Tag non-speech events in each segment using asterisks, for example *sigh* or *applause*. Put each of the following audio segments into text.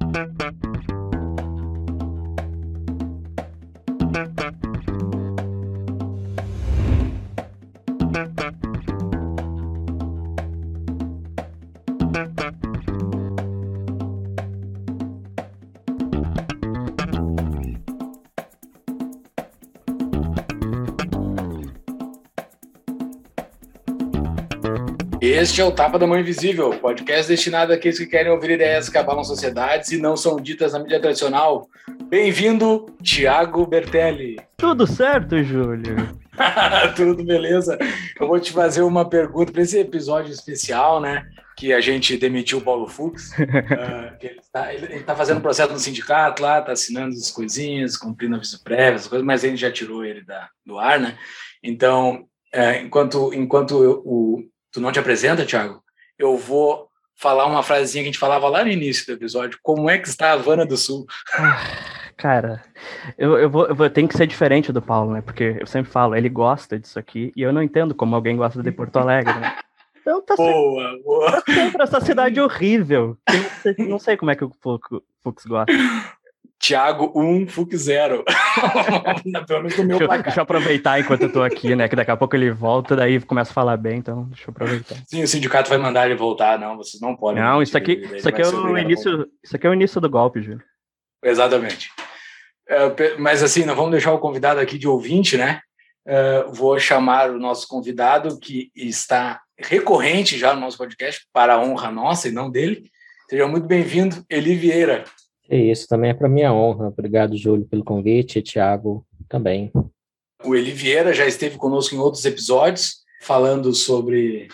Thank you. Este é o Tapa da Mão Invisível, podcast destinado àqueles que querem ouvir ideias que abalam sociedades e não são ditas na mídia tradicional. Bem-vindo, Tiago Bertelli. Tudo certo, Júlio? *laughs* Tudo beleza. Eu vou te fazer uma pergunta para esse episódio especial, né? Que a gente demitiu o Paulo Fux. *laughs* uh, ele está tá fazendo processo no sindicato lá, está assinando as coisinhas, cumprindo aviso prévio, as coisas, mas a gente já tirou ele da, do ar, né? Então, uh, enquanto, enquanto eu, o, tu não te apresenta, Thiago, eu vou falar uma frasezinha que a gente falava lá no início do episódio. Como é que está a Havana do Sul? Ah, cara, eu, eu, vou, eu vou, tenho que ser diferente do Paulo, né? Porque eu sempre falo, ele gosta disso aqui, e eu não entendo como alguém gosta de Porto Alegre, né? Então tá boa, sempre, boa. Tá sempre essa cidade horrível. Não sei, não sei como é que o Fux gosta. Thiago 1, Fux 0. Pelo menos no meu deixa, deixa eu aproveitar enquanto eu tô aqui, né? Que daqui a pouco ele volta, daí começa a falar bem, então deixa eu aproveitar. Sim, o sindicato vai mandar ele voltar, não, vocês não podem. Não, isso aqui, ele, isso aqui é o início, isso aqui é o início do golpe, Júlio. Exatamente. Uh, mas assim, não vamos deixar o convidado aqui de ouvinte, né? Uh, vou chamar o nosso convidado que está recorrente já no nosso podcast, para a honra nossa e não dele. Seja muito bem-vindo, Eli Vieira. É isso, também é para minha honra. Obrigado, Júlio, pelo convite, e Tiago também. O Eli Vieira já esteve conosco em outros episódios, falando sobre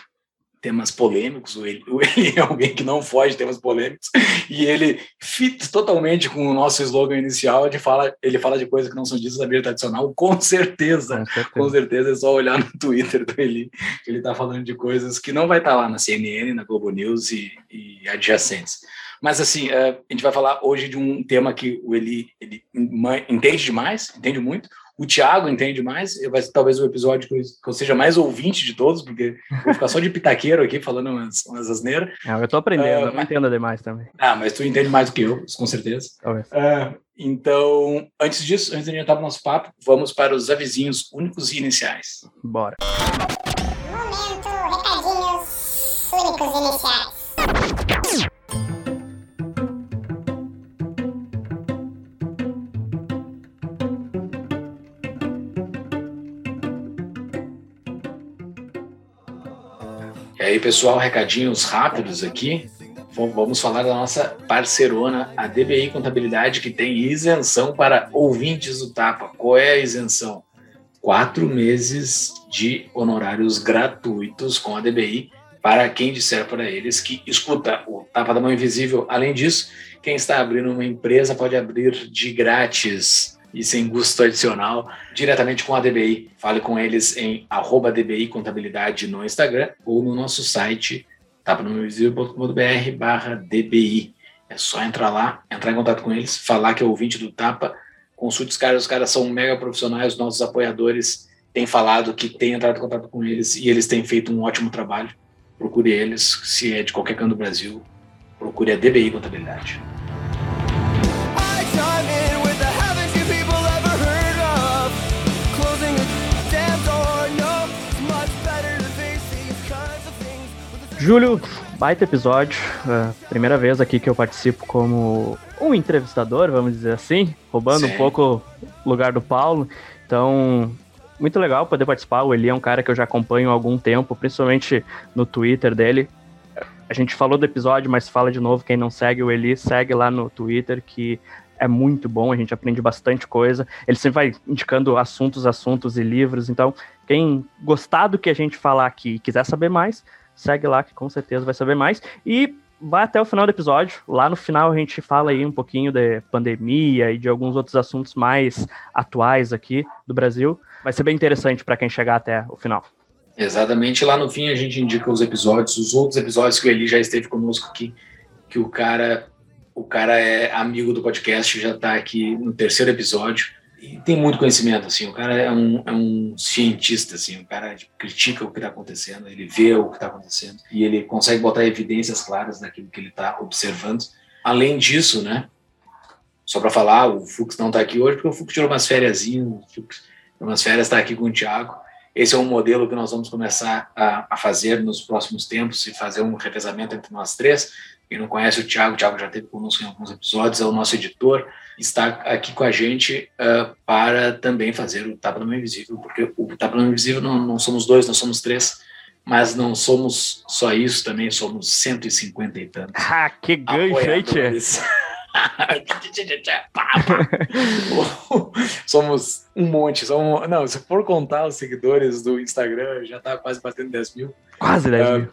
temas polêmicos. O Eli, *laughs* o Eli é alguém que não foge de temas polêmicos, e ele fit totalmente com o nosso slogan inicial de fala, ele fala de coisas que não são ditas na mídia tradicional, com certeza, com certeza, com certeza é só olhar no Twitter do Eli, que ele está falando de coisas que não vai estar tá lá na CNN, na Globo News e, e adjacentes. Mas, assim, uh, a gente vai falar hoje de um tema que o Eli ele entende demais, entende muito. O Thiago entende mais. Vai ser talvez o episódio que eu seja mais ouvinte de todos, porque vou ficar só de pitaqueiro aqui falando umas, umas asneiras. Não, eu tô aprendendo, uh, eu não entendo demais também. Ah, mas tu entende mais do que eu, com certeza. Uh, então, antes disso, antes de entrar no nosso papo, vamos para os avisinhos únicos e iniciais. Bora. Momento, recadinhos únicos e iniciais. Pessoal, recadinhos rápidos aqui. Vamos falar da nossa parceirona, a DBI Contabilidade, que tem isenção para ouvintes do Tapa. Qual é a isenção? Quatro meses de honorários gratuitos com a DBI para quem disser para eles que escuta o Tapa da Mão Invisível. Além disso, quem está abrindo uma empresa pode abrir de grátis e sem custo adicional diretamente com a DBI. Fale com eles em DBI Contabilidade no Instagram ou no nosso site tapanomivisível.com.br barra DBI. É só entrar lá, entrar em contato com eles, falar que é ouvinte do Tapa, consulte os caras, os caras são mega profissionais, nossos apoiadores têm falado que têm entrado em contato com eles e eles têm feito um ótimo trabalho. Procure eles, se é de qualquer canto do Brasil, procure a DBI Contabilidade. Júlio, baita episódio. Uh, primeira vez aqui que eu participo como um entrevistador, vamos dizer assim, roubando Sim. um pouco o lugar do Paulo. Então, muito legal poder participar. O Eli é um cara que eu já acompanho há algum tempo, principalmente no Twitter dele. A gente falou do episódio, mas fala de novo. Quem não segue o Eli, segue lá no Twitter, que é muito bom, a gente aprende bastante coisa. Ele sempre vai indicando assuntos, assuntos e livros. Então, quem gostar do que a gente falar aqui e quiser saber mais, segue lá que com certeza vai saber mais. E vai até o final do episódio. Lá no final a gente fala aí um pouquinho de pandemia e de alguns outros assuntos mais atuais aqui do Brasil. Vai ser bem interessante para quem chegar até o final. Exatamente. Lá no fim a gente indica os episódios, os outros episódios que o Eli já esteve conosco aqui, que o cara, o cara é amigo do podcast, já está aqui no terceiro episódio tem muito conhecimento, assim, o cara é um, é um cientista, assim, o cara critica o que está acontecendo, ele vê o que está acontecendo e ele consegue botar evidências claras daquilo que ele está observando. além disso, né? Só para falar, o Fux não está aqui hoje porque o Fux tirou umas férias, o Fux umas férias está aqui com o Thiago. Esse é um modelo que nós vamos começar a, a, fazer nos próximos tempos e fazer um revezamento entre nós três. Quem não conhece o Thiago, o Thiago já teve conosco em alguns episódios, é o nosso editor, está aqui com a gente uh, para também fazer o Tapa no Invisível, porque o Tapa no Invisível não, não somos dois, nós somos três, mas não somos só isso, também somos 150 e tantos. *laughs* Ah, que gancho, hein, *laughs* *laughs* somos um monte. Somos, não, se for contar os seguidores do Instagram, já tá quase batendo 10 mil. Quase 10 uh, mil.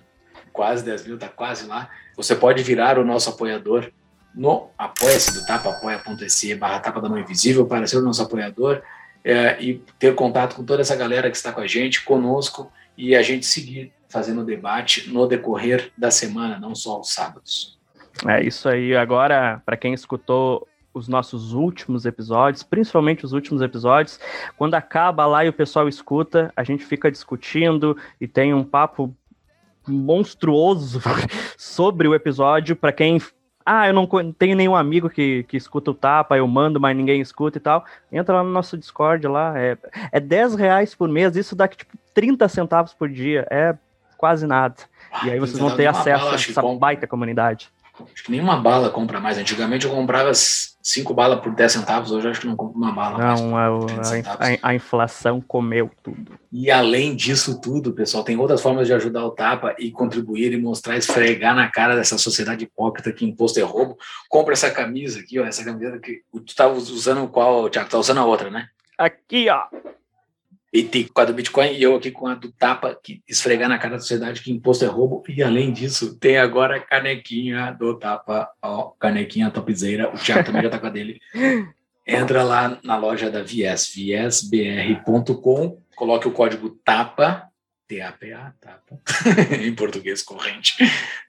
Quase 10 mil, tá quase lá. Você pode virar o nosso apoiador no apoia-se do tapa, apoia.se barra tapa da mão invisível para ser o nosso apoiador é, e ter contato com toda essa galera que está com a gente, conosco, e a gente seguir fazendo debate no decorrer da semana, não só aos sábados. É isso aí. Agora, para quem escutou os nossos últimos episódios, principalmente os últimos episódios, quando acaba lá e o pessoal escuta, a gente fica discutindo e tem um papo monstruoso *laughs* sobre o episódio para quem ah, eu não tenho nenhum amigo que, que escuta o tapa, eu mando, mas ninguém escuta e tal. Entra lá no nosso Discord lá. É, é 10 reais por mês, isso dá tipo 30 centavos por dia. É quase nada. E aí vocês vão ter acesso a essa baita comunidade. Acho que nenhuma bala compra mais. Antigamente eu comprava cinco balas por 10 centavos, hoje acho que não compro uma bala não, a, a, a, inflação comeu tudo. E além disso tudo, pessoal, tem outras formas de ajudar o Tapa e contribuir e mostrar, esfregar na cara dessa sociedade hipócrita que imposto é roubo. Compra essa camisa aqui, ó, essa camisa que tu estava usando qual, Tiago? Tá usando a outra, né? Aqui, ó. E tem com a do Bitcoin e eu aqui com a do Tapa, que esfregar na cara da sociedade que imposto é roubo. E além disso, tem agora a canequinha do Tapa, ó, canequinha topzeira. O Thiago também já tá com a dele. *laughs* Entra lá na loja da Vies, viesbr.com, coloque o código TAPA, T-A-P-A, TAPA, *laughs* em português corrente,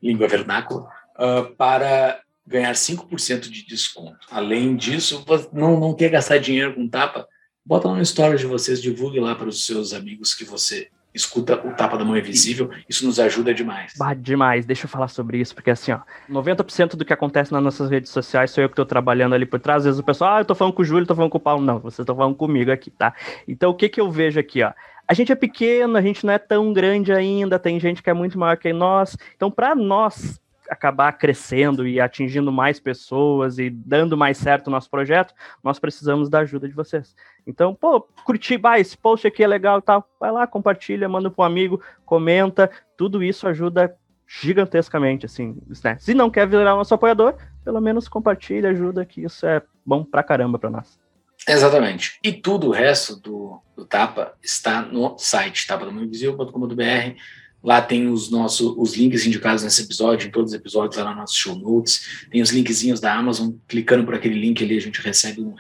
língua vernácula, uh, para ganhar 5% de desconto. Além disso, não, não quer gastar dinheiro com tapa, Bota lá no story de vocês, divulgue lá para os seus amigos que você escuta o Tapa da Mão Invisível, isso nos ajuda demais. Bah, demais, deixa eu falar sobre isso, porque assim, ó, 90% do que acontece nas nossas redes sociais sou eu que estou trabalhando ali por trás, às vezes o pessoal, ah, eu tô falando com o Júlio, tô falando com o Paulo, não, vocês estão falando comigo aqui, tá? Então o que que eu vejo aqui, ó, a gente é pequeno, a gente não é tão grande ainda, tem gente que é muito maior que nós, então para nós acabar crescendo e atingindo mais pessoas e dando mais certo o nosso projeto, nós precisamos da ajuda de vocês. Então, pô, curti, vai, esse post aqui é legal e tal, vai lá, compartilha, manda para um amigo, comenta, tudo isso ajuda gigantescamente, assim, né? Se não quer virar nosso apoiador, pelo menos compartilha, ajuda, que isso é bom pra caramba para nós. Exatamente. E tudo o resto do, do Tapa está no site tapadomuinvisível.com.br Lá tem os nossos os links indicados nesse episódio, em todos os episódios lá na nossa show notes. Tem os linkzinhos da Amazon. Clicando por aquele link ali, a gente recebe um,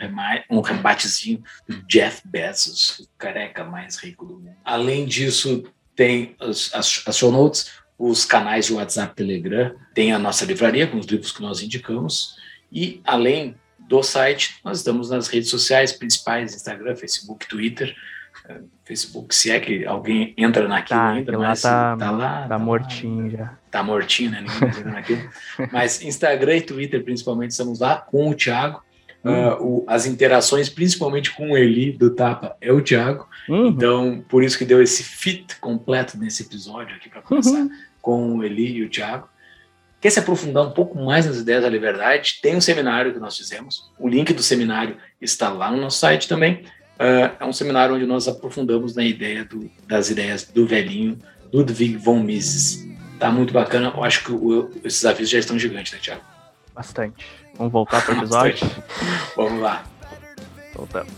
um rebatezinho do Jeff Bezos, o careca mais rico do mundo. Além disso, tem as, as, as show notes, os canais de WhatsApp Telegram, tem a nossa livraria com os livros que nós indicamos. E além do site, nós estamos nas redes sociais principais, Instagram, Facebook, Twitter. Facebook, se é que alguém entra naquilo tá, ainda, mas tá, tá lá. Tá, tá mortinho lá, já. Tá mortinho, né? Ninguém entra naquilo. *laughs* mas Instagram e Twitter, principalmente, estamos lá com o Thiago. Hum. Uh, o, as interações, principalmente com o Eli do Tapa, é o Thiago. Uhum. Então, por isso que deu esse fit completo nesse episódio aqui para começar uhum. com o Eli e o Thiago. Quer se aprofundar um pouco mais nas ideias da liberdade? Tem um seminário que nós fizemos. O link do seminário está lá no nosso site também. Uh, é um seminário onde nós aprofundamos na ideia do, das ideias do velhinho Ludwig von Mises. Tá muito bacana. Eu acho que o, esses avisos já estão gigantes, né, Tiago? Bastante. Vamos voltar para o episódio? Vamos lá. Voltamos.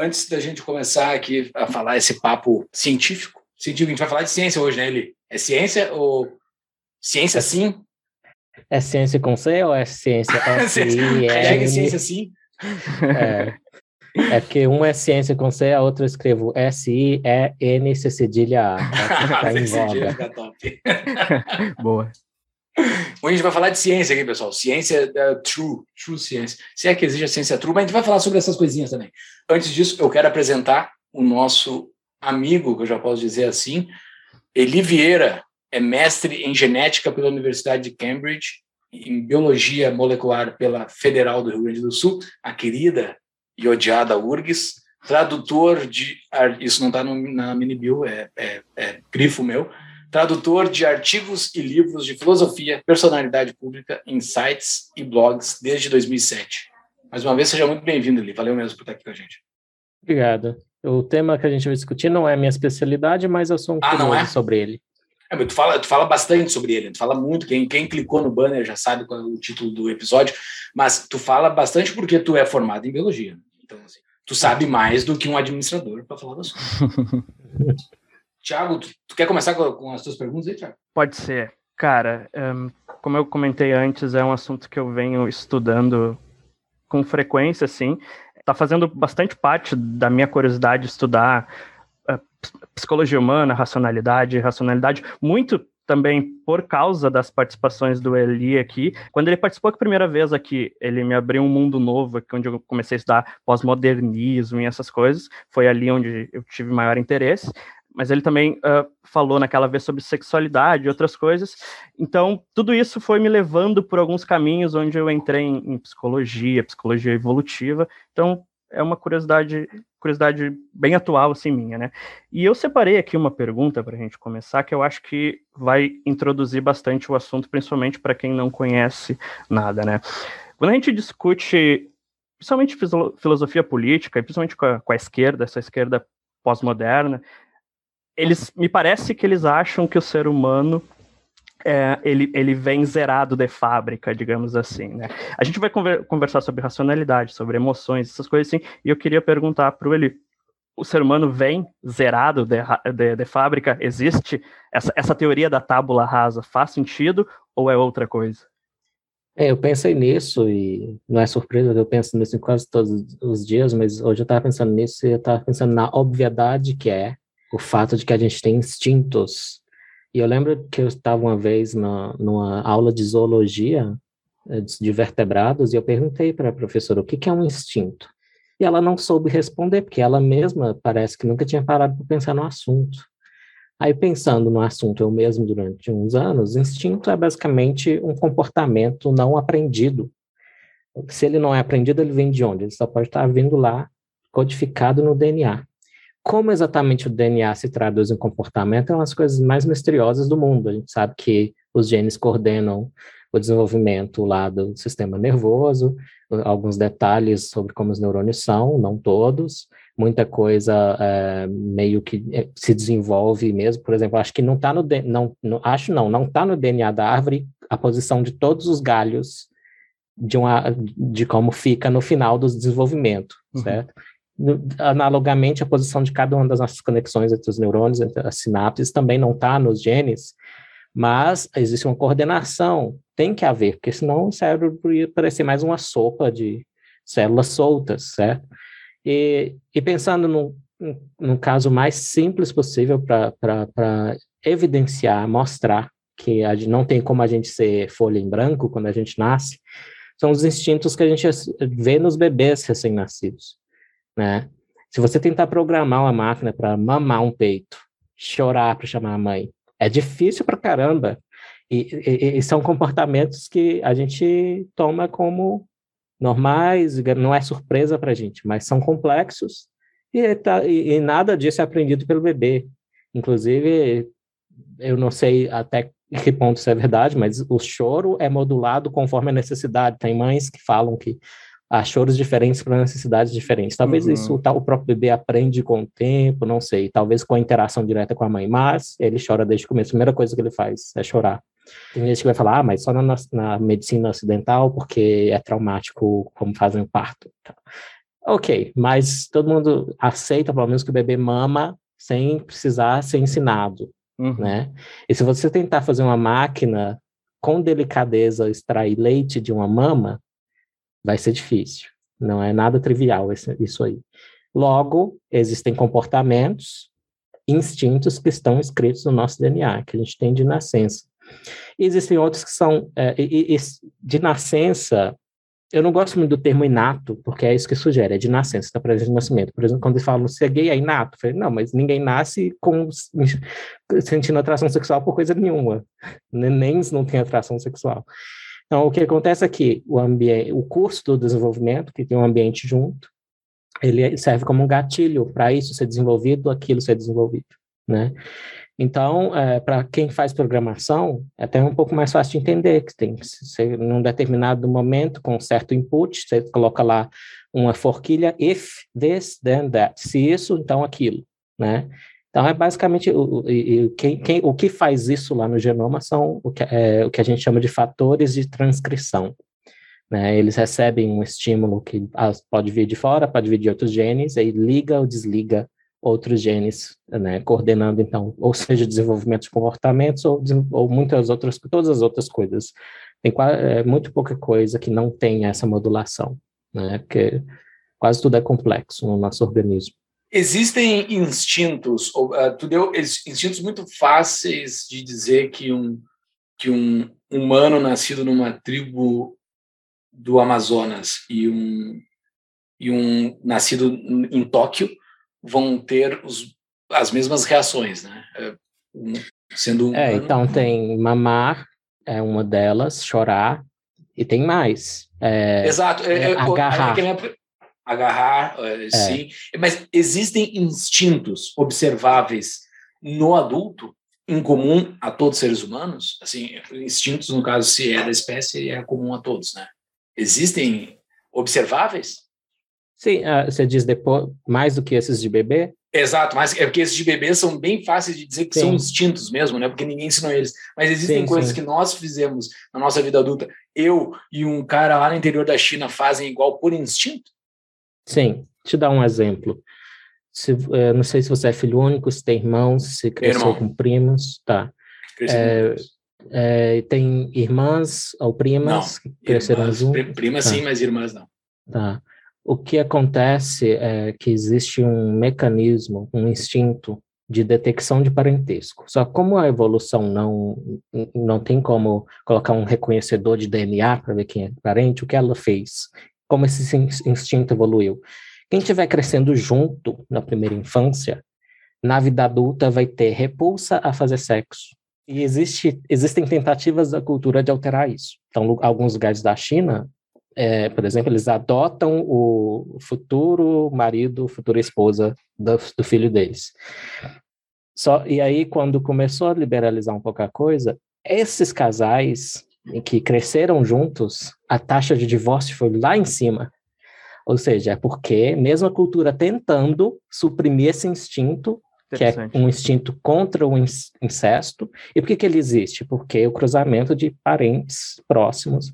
Antes da gente começar aqui a falar esse papo científico, científico, a gente vai falar de ciência hoje, né, Eli? É ciência ou ciência sim? É ciência com C ou é ciência? *laughs* É ciência sim? É. É porque um é ciência com C, a outra eu escrevo S-I-E-N C cedilha A. Tá, tá em *laughs* voga. *laughs* Boa. Hoje a gente vai falar de ciência aqui, pessoal. Ciência uh, true, true ciência. Se é que existe a ciência true, mas a gente vai falar sobre essas coisinhas também. Antes disso, eu quero apresentar o nosso amigo, que eu já posso dizer assim, Eli Vieira, é mestre em genética pela Universidade de Cambridge, em biologia molecular pela Federal do Rio Grande do Sul, a querida e odiada URGS, tradutor de. Isso não está na mini bio, é, é, é grifo meu tradutor de artigos e livros de filosofia, personalidade pública, insights e blogs desde 2007. Mais uma vez, seja muito bem-vindo, Eli. Valeu mesmo por estar aqui com a gente. Obrigado. O tema que a gente vai discutir não é minha especialidade, mas eu sou um ah, não é? sobre ele. É, mas tu fala, tu fala bastante sobre ele, tu fala muito, quem, quem clicou no banner já sabe qual é o título do episódio, mas tu fala bastante porque tu é formado em biologia. Então, assim, tu sabe mais do que um administrador para falar do assunto. *laughs* Tiago, tu, tu, quer começar com, com, as tuas perguntas aí, Tiago? Pode ser. Cara, um, como eu comentei antes, é um assunto que eu venho estudando com frequência, assim. Está fazendo bastante parte da minha curiosidade de estudar uh, psicologia humana, racionalidade, racionalidade, muito também por causa das participações do Eli aqui. Quando ele participou a primeira vez aqui, ele me abriu um mundo novo, aqui, onde eu comecei a estudar pós-modernismo e essas coisas. Foi ali onde eu tive maior interesse mas ele também uh, falou naquela vez sobre sexualidade e outras coisas. Então, tudo isso foi me levando por alguns caminhos onde eu entrei em, em psicologia, psicologia evolutiva. Então, é uma curiosidade, curiosidade bem atual, assim, minha, né? E eu separei aqui uma pergunta para a gente começar, que eu acho que vai introduzir bastante o assunto, principalmente para quem não conhece nada, né? Quando a gente discute, principalmente filosofia política, e principalmente com a, com a esquerda, essa esquerda pós-moderna, eles me parece que eles acham que o ser humano é, ele, ele vem zerado de fábrica, digamos assim, né? A gente vai conver, conversar sobre racionalidade, sobre emoções, essas coisas assim, e eu queria perguntar para o Eli, o ser humano vem zerado de, de, de, fábrica? Existe essa, essa teoria da tábula rasa? Faz sentido ou é outra coisa? É, eu pensei nisso e não é surpresa, eu penso nisso quase todos os dias, mas hoje eu estava pensando nisso e eu estava pensando na obviedade que é o fato de que a gente tem instintos. E eu lembro que eu estava uma vez na, numa aula de zoologia eh, de vertebrados e eu perguntei para a professora o que, que é um instinto. E ela não soube responder, porque ela mesma parece que nunca tinha parado para pensar no assunto. Aí, pensando no assunto eu mesmo durante uns anos, instinto é basicamente um comportamento não aprendido. Se ele não é aprendido, ele vem de onde? Ele só pode estar vindo lá codificado no DNA. Como exatamente o DNA se traduz em comportamento é uma das coisas mais misteriosas do mundo. A gente sabe que os genes coordenam o desenvolvimento lá do sistema nervoso, alguns detalhes sobre como os neurônios são, não todos, muita coisa é, meio que é, se desenvolve mesmo, por exemplo, acho que não está no, não, não, acho não, não está no DNA da árvore a posição de todos os galhos de, uma, de como fica no final do desenvolvimento, uhum. certo? Analogamente, a posição de cada uma das nossas conexões entre os neurônios, entre as sinapses, também não está nos genes, mas existe uma coordenação, tem que haver, porque senão o cérebro ia parecer mais uma sopa de células soltas, certo? E, e pensando no, no caso mais simples possível para evidenciar, mostrar que a, não tem como a gente ser folha em branco quando a gente nasce, são os instintos que a gente vê nos bebês recém-nascidos né? Se você tentar programar uma máquina para mamar um peito, chorar para chamar a mãe, é difícil para caramba. E, e, e, são comportamentos que a gente toma como normais, não é surpresa para a gente, mas são complexos e, tá, e, e, nada disso é aprendido pelo bebê. Inclusive, eu não sei até que ponto isso é verdade, mas o choro é modulado conforme a necessidade. Tem mães que falam que há choros diferentes para necessidades diferentes. Talvez uhum. isso tá, o próprio bebê aprende com o tempo, não sei, talvez com a interação direta com a mãe, mas ele chora desde o começo. A primeira coisa que ele faz é chorar. Tem gente que vai falar, ah, mas só na, na medicina ocidental, porque é traumático como fazem o parto. Tá. Ok, mas todo mundo aceita, pelo menos, que o bebê mama sem precisar ser ensinado, uhum. né? E se você tentar fazer uma máquina com delicadeza extrair leite de uma mama, vai ser difícil. Não é nada trivial isso aí. Logo, existem comportamentos, instintos que estão escritos no nosso DNA, que a gente tem de nascença. E existem outros que são é, e, e, de nascença. Eu não gosto muito do termo inato, porque é isso que sugere, é de nascença, está presente de nascimento. Por exemplo, quando eles falam se é gay, é inato. Eu falei, não, mas ninguém nasce com sentindo atração sexual por coisa nenhuma. Nem não tem atração sexual. Então, o que acontece é que o, o curso do desenvolvimento, que tem um ambiente junto, ele serve como um gatilho para isso ser desenvolvido, aquilo ser desenvolvido, né? Então, é, para quem faz programação, é até um pouco mais fácil de entender que tem, você, num determinado momento, com um certo input, você coloca lá uma forquilha if this, then that. Se isso, então aquilo, né? Então, é basicamente o, o, quem, quem, o que faz isso lá no genoma são o que, é, o que a gente chama de fatores de transcrição. Né? Eles recebem um estímulo que ah, pode vir de fora, pode vir de outros genes, aí liga ou desliga outros genes, né, coordenando então, *laughs* ou seja, desenvolvimento de comportamentos ou, ou muitas outras, todas as outras coisas. Tem é, muito pouca coisa que não tem essa modulação, né, porque quase tudo é complexo no nosso organismo. Existem instintos, ou, uh, tu deu instintos muito fáceis de dizer que um que um humano nascido numa tribo do Amazonas e um e um nascido em Tóquio vão ter os, as mesmas reações, né? É, sendo um é, então tem mamar, é uma delas, chorar, e tem mais. É, Exato. É, é agarrar. É agarrar, sim. Mas existem instintos observáveis no adulto em comum a todos os seres humanos? Assim, instintos, no caso, se é da espécie, é comum a todos, né? Existem observáveis? Sim, uh, você diz depois, mais do que esses de bebê? Exato, mas é porque esses de bebê são bem fáceis de dizer que sim. são instintos mesmo, né? Porque ninguém ensinou eles. Mas existem sim, coisas sim. que nós fizemos na nossa vida adulta, eu e um cara lá no interior da China fazem igual por instinto? Sim, te dar um exemplo. Se, uh, não sei se você é filho único, se tem irmãos, se cresceu com primos, tá. É, é, tem irmãs ou primas não, que cresceram juntos? Primas tá. sim, mas irmãs não. Tá. O que acontece é que existe um mecanismo, um instinto de detecção de parentesco. Só como a evolução não não tem como colocar um reconhecedor de DNA para ver quem é parente, o que ela fez? Como esse instinto evoluiu? Quem estiver crescendo junto na primeira infância, na vida adulta vai ter repulsa a fazer sexo. E existe, existem tentativas da cultura de alterar isso. Então, alguns lugares da China, é, por exemplo, eles adotam o futuro marido, futura esposa do, do, filho deles. Só, e aí, quando começou a liberalizar um pouco a coisa, esses casais que cresceram juntos, a taxa de divórcio foi lá em cima. Ou seja, é porque, mesmo a cultura tentando suprimir esse instinto, que é um instinto contra o incesto. E por que, que ele existe? Porque o cruzamento de parentes próximos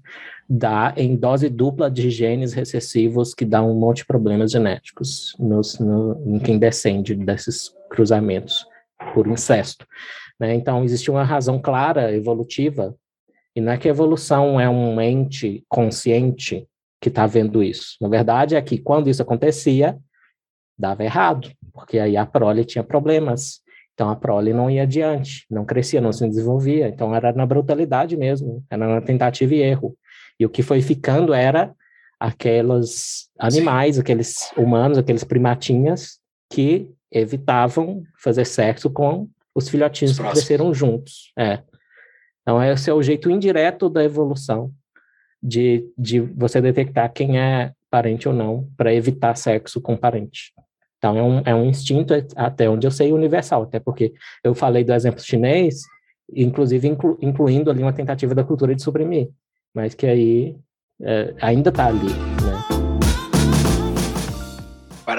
dá em dose dupla de genes recessivos que dá um monte de problemas genéticos nos, no, em quem descende desses cruzamentos por incesto. Né? Então, existe uma razão clara evolutiva, e não é que a evolução é um ente consciente que está vendo isso. Na verdade, é que quando isso acontecia, dava errado, porque aí a prole tinha problemas. Então a prole não ia adiante, não crescia, não se desenvolvia. Então era na brutalidade mesmo, era na tentativa e erro. E o que foi ficando era aqueles animais, aqueles humanos, aqueles primatinhas que evitavam fazer sexo com os filhotinhos os que cresceram juntos. É. Então esse é o jeito indireto da evolução de, de você detectar quem é parente ou não para evitar sexo com parente. Então, é um, é um instinto, até onde eu sei, universal, até porque eu falei do exemplo chinês, inclusive inclu, incluindo ali uma tentativa da cultura de suprimir, mas que aí é, ainda está ali, né?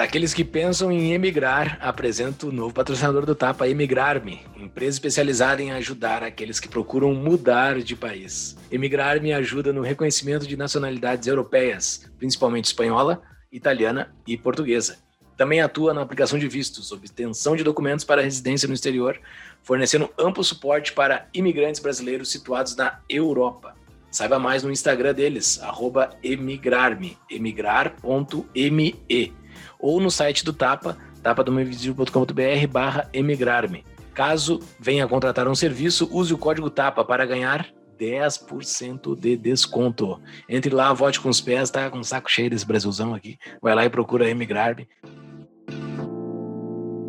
Aqueles que pensam em emigrar, apresento o novo patrocinador do Tapa, Emigrar-me, empresa especializada em ajudar aqueles que procuram mudar de país. Emigrar-me ajuda no reconhecimento de nacionalidades europeias, principalmente espanhola, italiana e portuguesa. Também atua na aplicação de vistos, obtenção de documentos para residência no exterior, fornecendo amplo suporte para imigrantes brasileiros situados na Europa. Saiba mais no Instagram deles, emigrarme, emigrar.me ou no site do Tapa, tapadomainvisível.com.br barra emigrar-me. Caso venha contratar um serviço, use o código TAPA para ganhar 10% de desconto. Entre lá, vote com os pés, tá com um saco cheio desse Brasilzão aqui. Vai lá e procura Emigrar.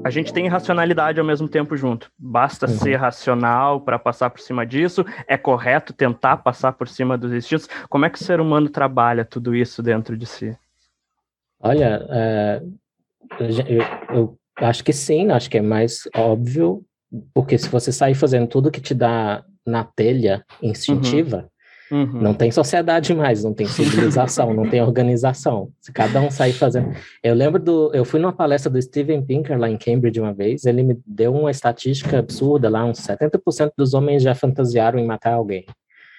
A gente tem racionalidade ao mesmo tempo junto. Basta uhum. ser racional para passar por cima disso. É correto tentar passar por cima dos instintos. Como é que o ser humano trabalha tudo isso dentro de si? Olha, é, eu, eu, acho que sim, acho que é mais óbvio, porque se você sair fazendo tudo que te dá na telha instintiva, uhum. Uhum. não tem sociedade mais, não tem civilização, não tem organização. Se cada um sair fazendo. Eu lembro do. Eu fui numa palestra do Steven Pinker lá em Cambridge uma vez, ele me deu uma estatística absurda lá: uns 70% dos homens já fantasiaram em matar alguém.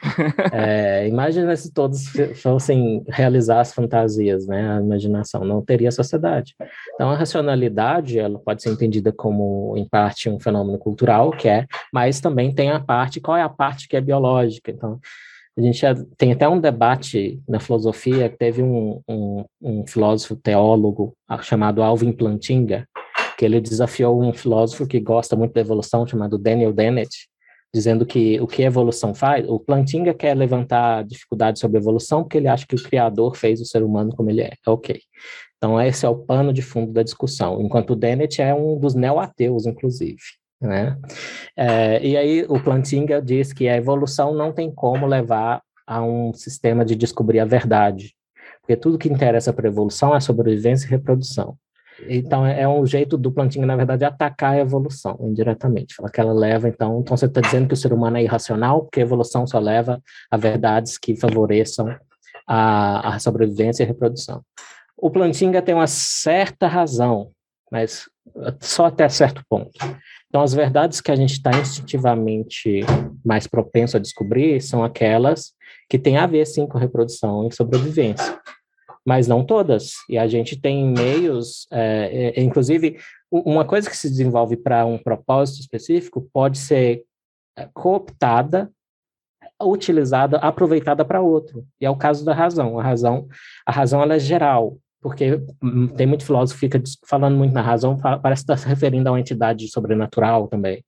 *laughs* é, imagina se todos fossem realizar as fantasias, né, a imaginação, não teria sociedade. Então, a racionalidade, ela pode ser entendida como, em parte, um fenômeno cultural, que é, mas também tem a parte, qual é a parte que é biológica? Então, a gente já, tem até um debate na filosofia, teve um, um, um filósofo teólogo chamado Alvin Plantinga, que ele desafiou um filósofo que gosta muito da evolução, chamado Daniel Dennett, dizendo que o que a evolução faz, o Plantinga quer levantar dificuldades sobre a evolução porque ele acha que o Criador fez o ser humano como ele é. Ok. Então, esse é o pano de fundo da discussão, enquanto o Dennett é um dos neo-ateus, inclusive. Né? É, e aí, o Plantinga diz que a evolução não tem como levar a um sistema de descobrir a verdade, porque tudo que interessa para a evolução é sobrevivência e reprodução. Então, é, é um jeito do plantinho, na verdade, atacar a evolução indiretamente. Fala que ela leva, então, então você está dizendo que o ser humano é irracional, porque a evolução só leva a verdades que favoreçam a, a sobrevivência e a reprodução. O Plantinga tem uma certa razão, mas só até certo ponto. Então, as verdades que a gente está instintivamente mais propenso a descobrir são aquelas que têm a ver, sim, com reprodução e sobrevivência mas não todas. E a gente tem meios, é, é, inclusive, uma coisa que se desenvolve para um propósito específico pode ser é, cooptada, utilizada, aproveitada para outro. E é o caso da razão. A razão, a razão ela é geral, porque hum, tem muito filósofo que fica falando muito na razão, parece estar se referindo a uma entidade sobrenatural também.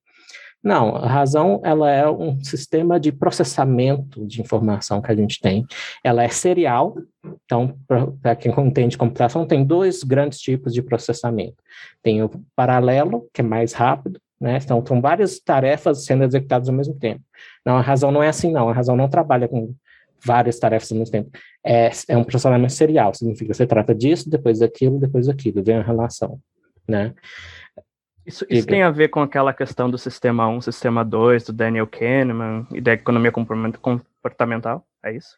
Não, a razão ela é um sistema de processamento de informação que a gente tem. Ela é serial, então, para quem entende computação, tem dois grandes tipos de processamento. Tem o paralelo, que é mais rápido, né? Então, são várias tarefas sendo executadas ao mesmo tempo. Não, a razão não é assim, não. A razão não trabalha com várias tarefas ao mesmo tempo. É, é um processamento serial, significa que você trata disso, depois daquilo, depois daquilo, vem a relação, né? Isso, isso tem a ver com aquela questão do sistema 1, sistema 2, do Daniel Kahneman e da economia comportamental? É isso?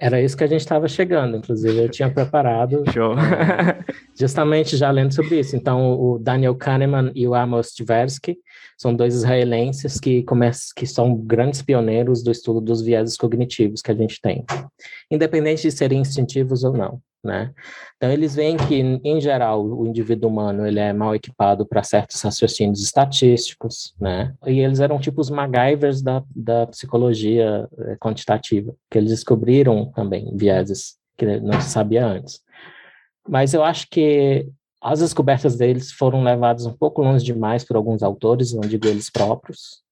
Era isso que a gente estava chegando, inclusive eu tinha preparado *laughs* justamente já lendo sobre isso. Então, o Daniel Kahneman e o Amos Tversky são dois israelenses que, começam, que são grandes pioneiros do estudo dos vieses cognitivos que a gente tem, independente de serem instintivos ou não né? Então eles veem que, em geral, o indivíduo humano ele é mal equipado para certos raciocínios estatísticos, né? E eles eram tipo os MacGyvers da, da psicologia eh, quantitativa, que eles descobriram também vieses que não se sabia antes. Mas eu acho que as descobertas deles foram levadas um pouco longe demais por alguns autores, não digo eles próprios,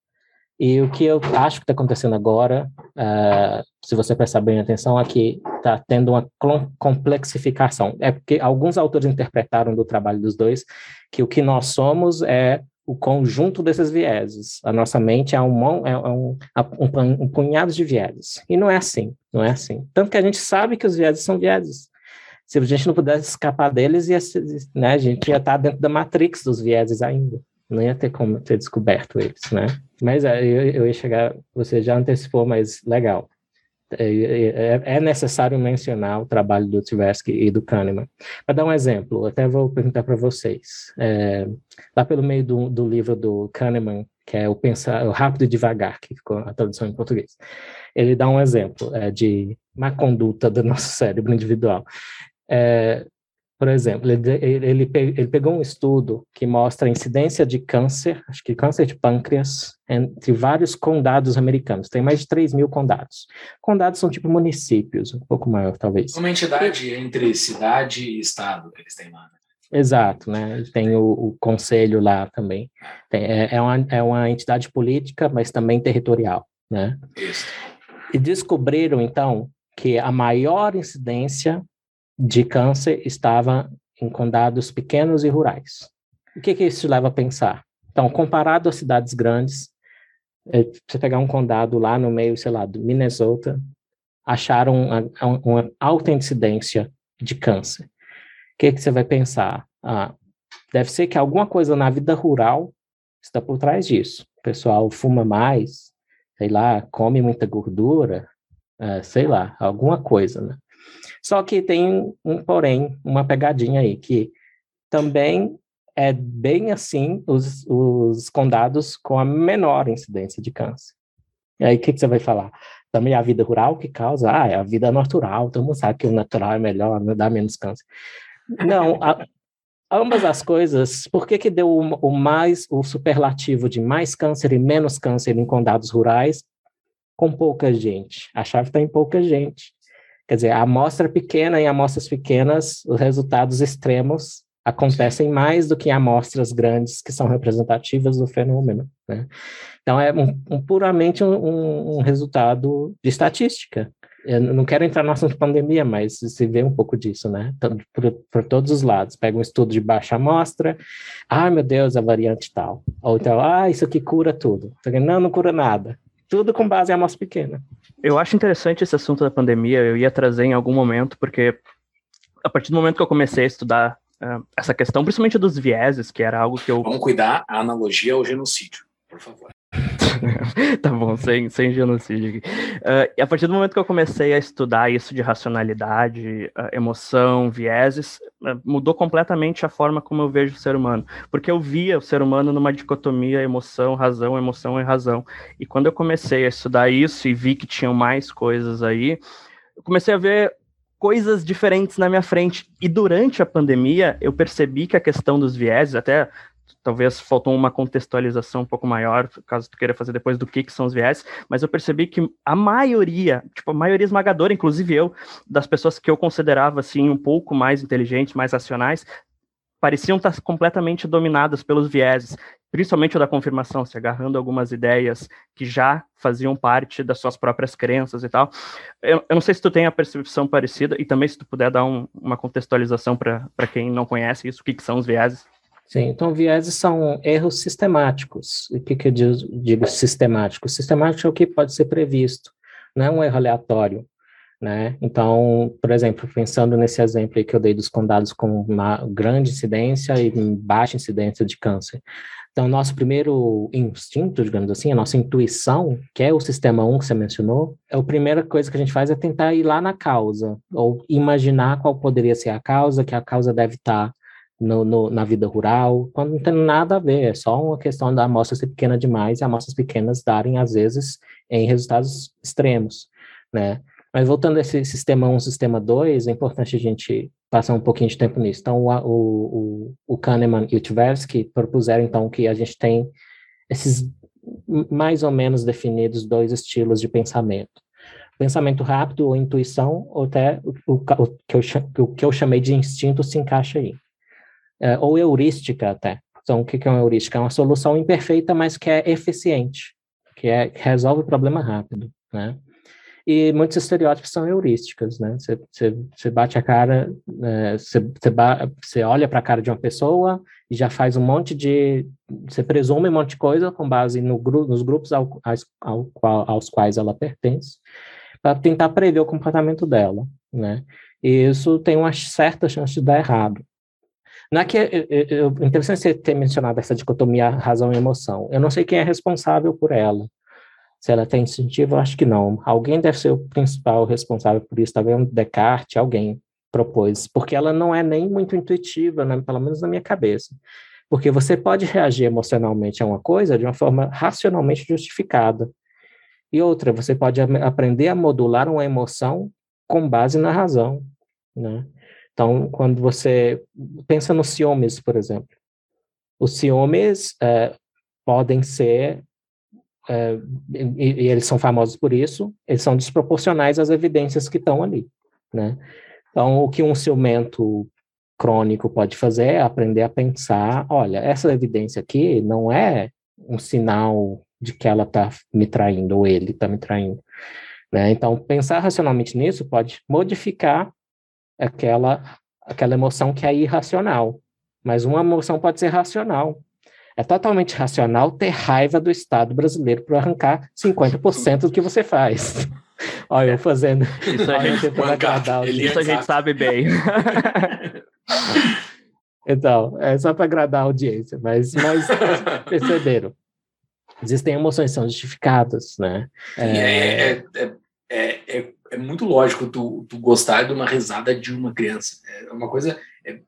e o que eu acho que está acontecendo agora, uh, se você prestar bem atenção, é que está tendo uma complexificação. É porque alguns autores interpretaram do trabalho dos dois que o que nós somos é o conjunto desses vieses. A nossa mente é um, é um, um, um punhado de vieses. E não é assim, não é assim. Tanto que a gente sabe que os vieses são vieses. Se a gente não pudesse escapar deles, ia, né, a gente ia estar dentro da matrix dos vieses ainda não ia ter como ter descoberto eles, né? Mas é, eu, eu ia chegar, você já antecipou, mas legal. É, é, é necessário mencionar o trabalho do Tversky e do Kahneman. Para dar um exemplo, até vou perguntar para vocês. É, lá pelo meio do, do, livro do Kahneman, que é o Pensar, o Rápido e Devagar, que ficou a tradução em português, ele dá um exemplo é, de má conduta do *laughs* nosso cérebro individual. É, por exemplo, ele, ele, ele, pegou um estudo que mostra a incidência de câncer, acho que câncer de pâncreas, entre vários condados americanos. Tem mais de 3 mil condados. Condados são tipo municípios, um pouco maior, talvez. Uma entidade entre cidade e estado que eles têm lá. Né? Exato, né? Tem o, o conselho lá também. Tem, é, é, uma, é uma entidade política, mas também territorial, né? Isso. E descobriram, então, que a maior incidência de câncer estava em condados pequenos e rurais. O que, que isso leva a pensar? Então, comparado às cidades grandes, é, você pegar um condado lá no meio, sei lá, do Minnesota, acharam uma, uma alta incidência de câncer. O que, que você vai pensar? Ah, deve ser que alguma coisa na vida rural está por trás disso. O pessoal fuma mais, sei lá, come muita gordura, uh, sei lá, alguma coisa, né? Só que tem um porém, uma pegadinha aí, que também é bem assim os, os condados com a menor incidência de câncer. E aí, o que, que você vai falar? Também é a vida rural que causa? Ah, é a vida natural, todo mundo sabe que o natural é melhor, dá menos câncer. Não, a, ambas as coisas, por que, que deu o, o, mais, o superlativo de mais câncer e menos câncer em condados rurais com pouca gente? A chave está em pouca gente. Quer dizer, a amostra pequena em amostras pequenas, os resultados extremos acontecem mais do que amostras grandes que são representativas do fenômeno. Né? Então, é um, um puramente um, um, resultado de estatística. Eu não quero entrar no assunto pandemia, mas se vê um pouco disso, né? Então, por, por, todos os lados. Pega um estudo de baixa amostra, ah, meu Deus, a variante tal. Ou então, ah, isso aqui cura tudo. Não, não cura nada. Tudo com base em amostra pequena. Eu acho interessante esse assunto da pandemia, eu ia trazer em algum momento, porque a partir do momento que eu comecei a estudar uh, essa questão, principalmente dos vieses, que era algo que eu. Vamos cuidar a analogia ao genocídio, por favor. *laughs* tá bom, sem, sem genocídio aqui. Uh, a partir do momento que eu comecei a estudar isso de racionalidade, uh, emoção, vieses, uh, mudou completamente a forma como eu vejo o ser humano. Porque eu via o ser humano numa dicotomia emoção, razão, emoção e razão. E quando eu comecei a estudar isso e vi que tinham mais coisas aí, eu comecei a ver coisas diferentes na minha frente. E durante a pandemia, eu percebi que a questão dos vieses, até talvez faltou uma contextualização um pouco maior, caso tu queira fazer depois do que, que são os viés, mas eu percebi que a maioria, tipo, a maioria esmagadora, inclusive eu, das pessoas que eu considerava, assim, um pouco mais inteligentes, mais racionais, pareciam estar completamente dominadas pelos vieses, principalmente o da confirmação, se agarrando algumas ideias que já faziam parte das suas próprias crenças e tal. Eu, eu não sei se tu tem a percepção parecida, e também se tu puder dar um, uma contextualização para quem não conhece isso, o que, que são os vieses. Sim, então vieses são erros sistemáticos. O que, que eu digo sistemático? Sistemático é o que pode ser previsto, não é um erro aleatório. Né? Então, por exemplo, pensando nesse exemplo que eu dei dos condados com uma grande incidência e baixa incidência de câncer. Então, nosso primeiro instinto, digamos assim, a nossa intuição, que é o sistema 1 que você mencionou, é a primeira coisa que a gente faz é tentar ir lá na causa, ou imaginar qual poderia ser a causa, que a causa deve estar no, no, na vida rural, quando não tem nada a ver, é só uma questão da amostra ser pequena demais e amostras pequenas darem, às vezes, em resultados extremos, né? Mas voltando a esse sistema 1, sistema 2, é importante a gente passar um pouquinho de tempo nisso. Então, o, o, o Kahneman e o Tversky propuseram, então, que a gente tem esses mais ou menos definidos dois estilos de pensamento. Pensamento rápido ou intuição, ou até o, o, que eu, o que eu chamei de instinto se encaixa aí é, ou heurística até. Então, o que é uma heurística? É uma solução imperfeita, mas que é eficiente, que, é, que resolve o problema rápido, né? E muitos estereótipos são heurísticas, né? Você, bate a cara, é, você, você olha para a cara de uma pessoa e já faz um monte de... Você presume um monte de coisa com base no nos grupos ao, ao, ao, aos quais ela pertence, para tentar prever o comportamento dela, né? E isso tem uma certa chance de dar errado. Não é que eu, interessante você ter mencionado essa dicotomia razão e emoção. Eu não sei quem é responsável por ela. Se ela tem incentivo, eu acho que não. Alguém deve ser o principal responsável por isso, talvez um Descartes, alguém propôs, porque ela não é nem muito intuitiva, né, pelo menos na minha cabeça. Porque você pode reagir emocionalmente a uma coisa de uma forma racionalmente justificada. E outra, você pode aprender a modular uma emoção com base na razão, né? Então, quando você pensa nos ciúmes, por exemplo, os ciúmes é, podem ser, é, e, e, eles são famosos por isso, eles são desproporcionais às evidências que estão ali, né? Então, o que um ciumento crônico pode fazer é aprender a pensar, olha, essa evidência aqui não é um sinal de que ela está me traindo ou ele está me traindo. Né? Então, pensar racionalmente nisso pode modificar aquela, aquela emoção que é irracional. Mas uma emoção pode ser racional. É totalmente racional ter raiva do Estado brasileiro por arrancar 50% do que você faz. *laughs* Olha, eu fazendo. Isso a gente, agradar, isso a gente sabe bem. *laughs* então, é só para agradar a audiência, mas, mas *laughs* perceberam. Existem emoções que são justificadas, né? É, é, é, é, é muito lógico tu, tu gostar de uma risada de uma criança. É uma coisa. É,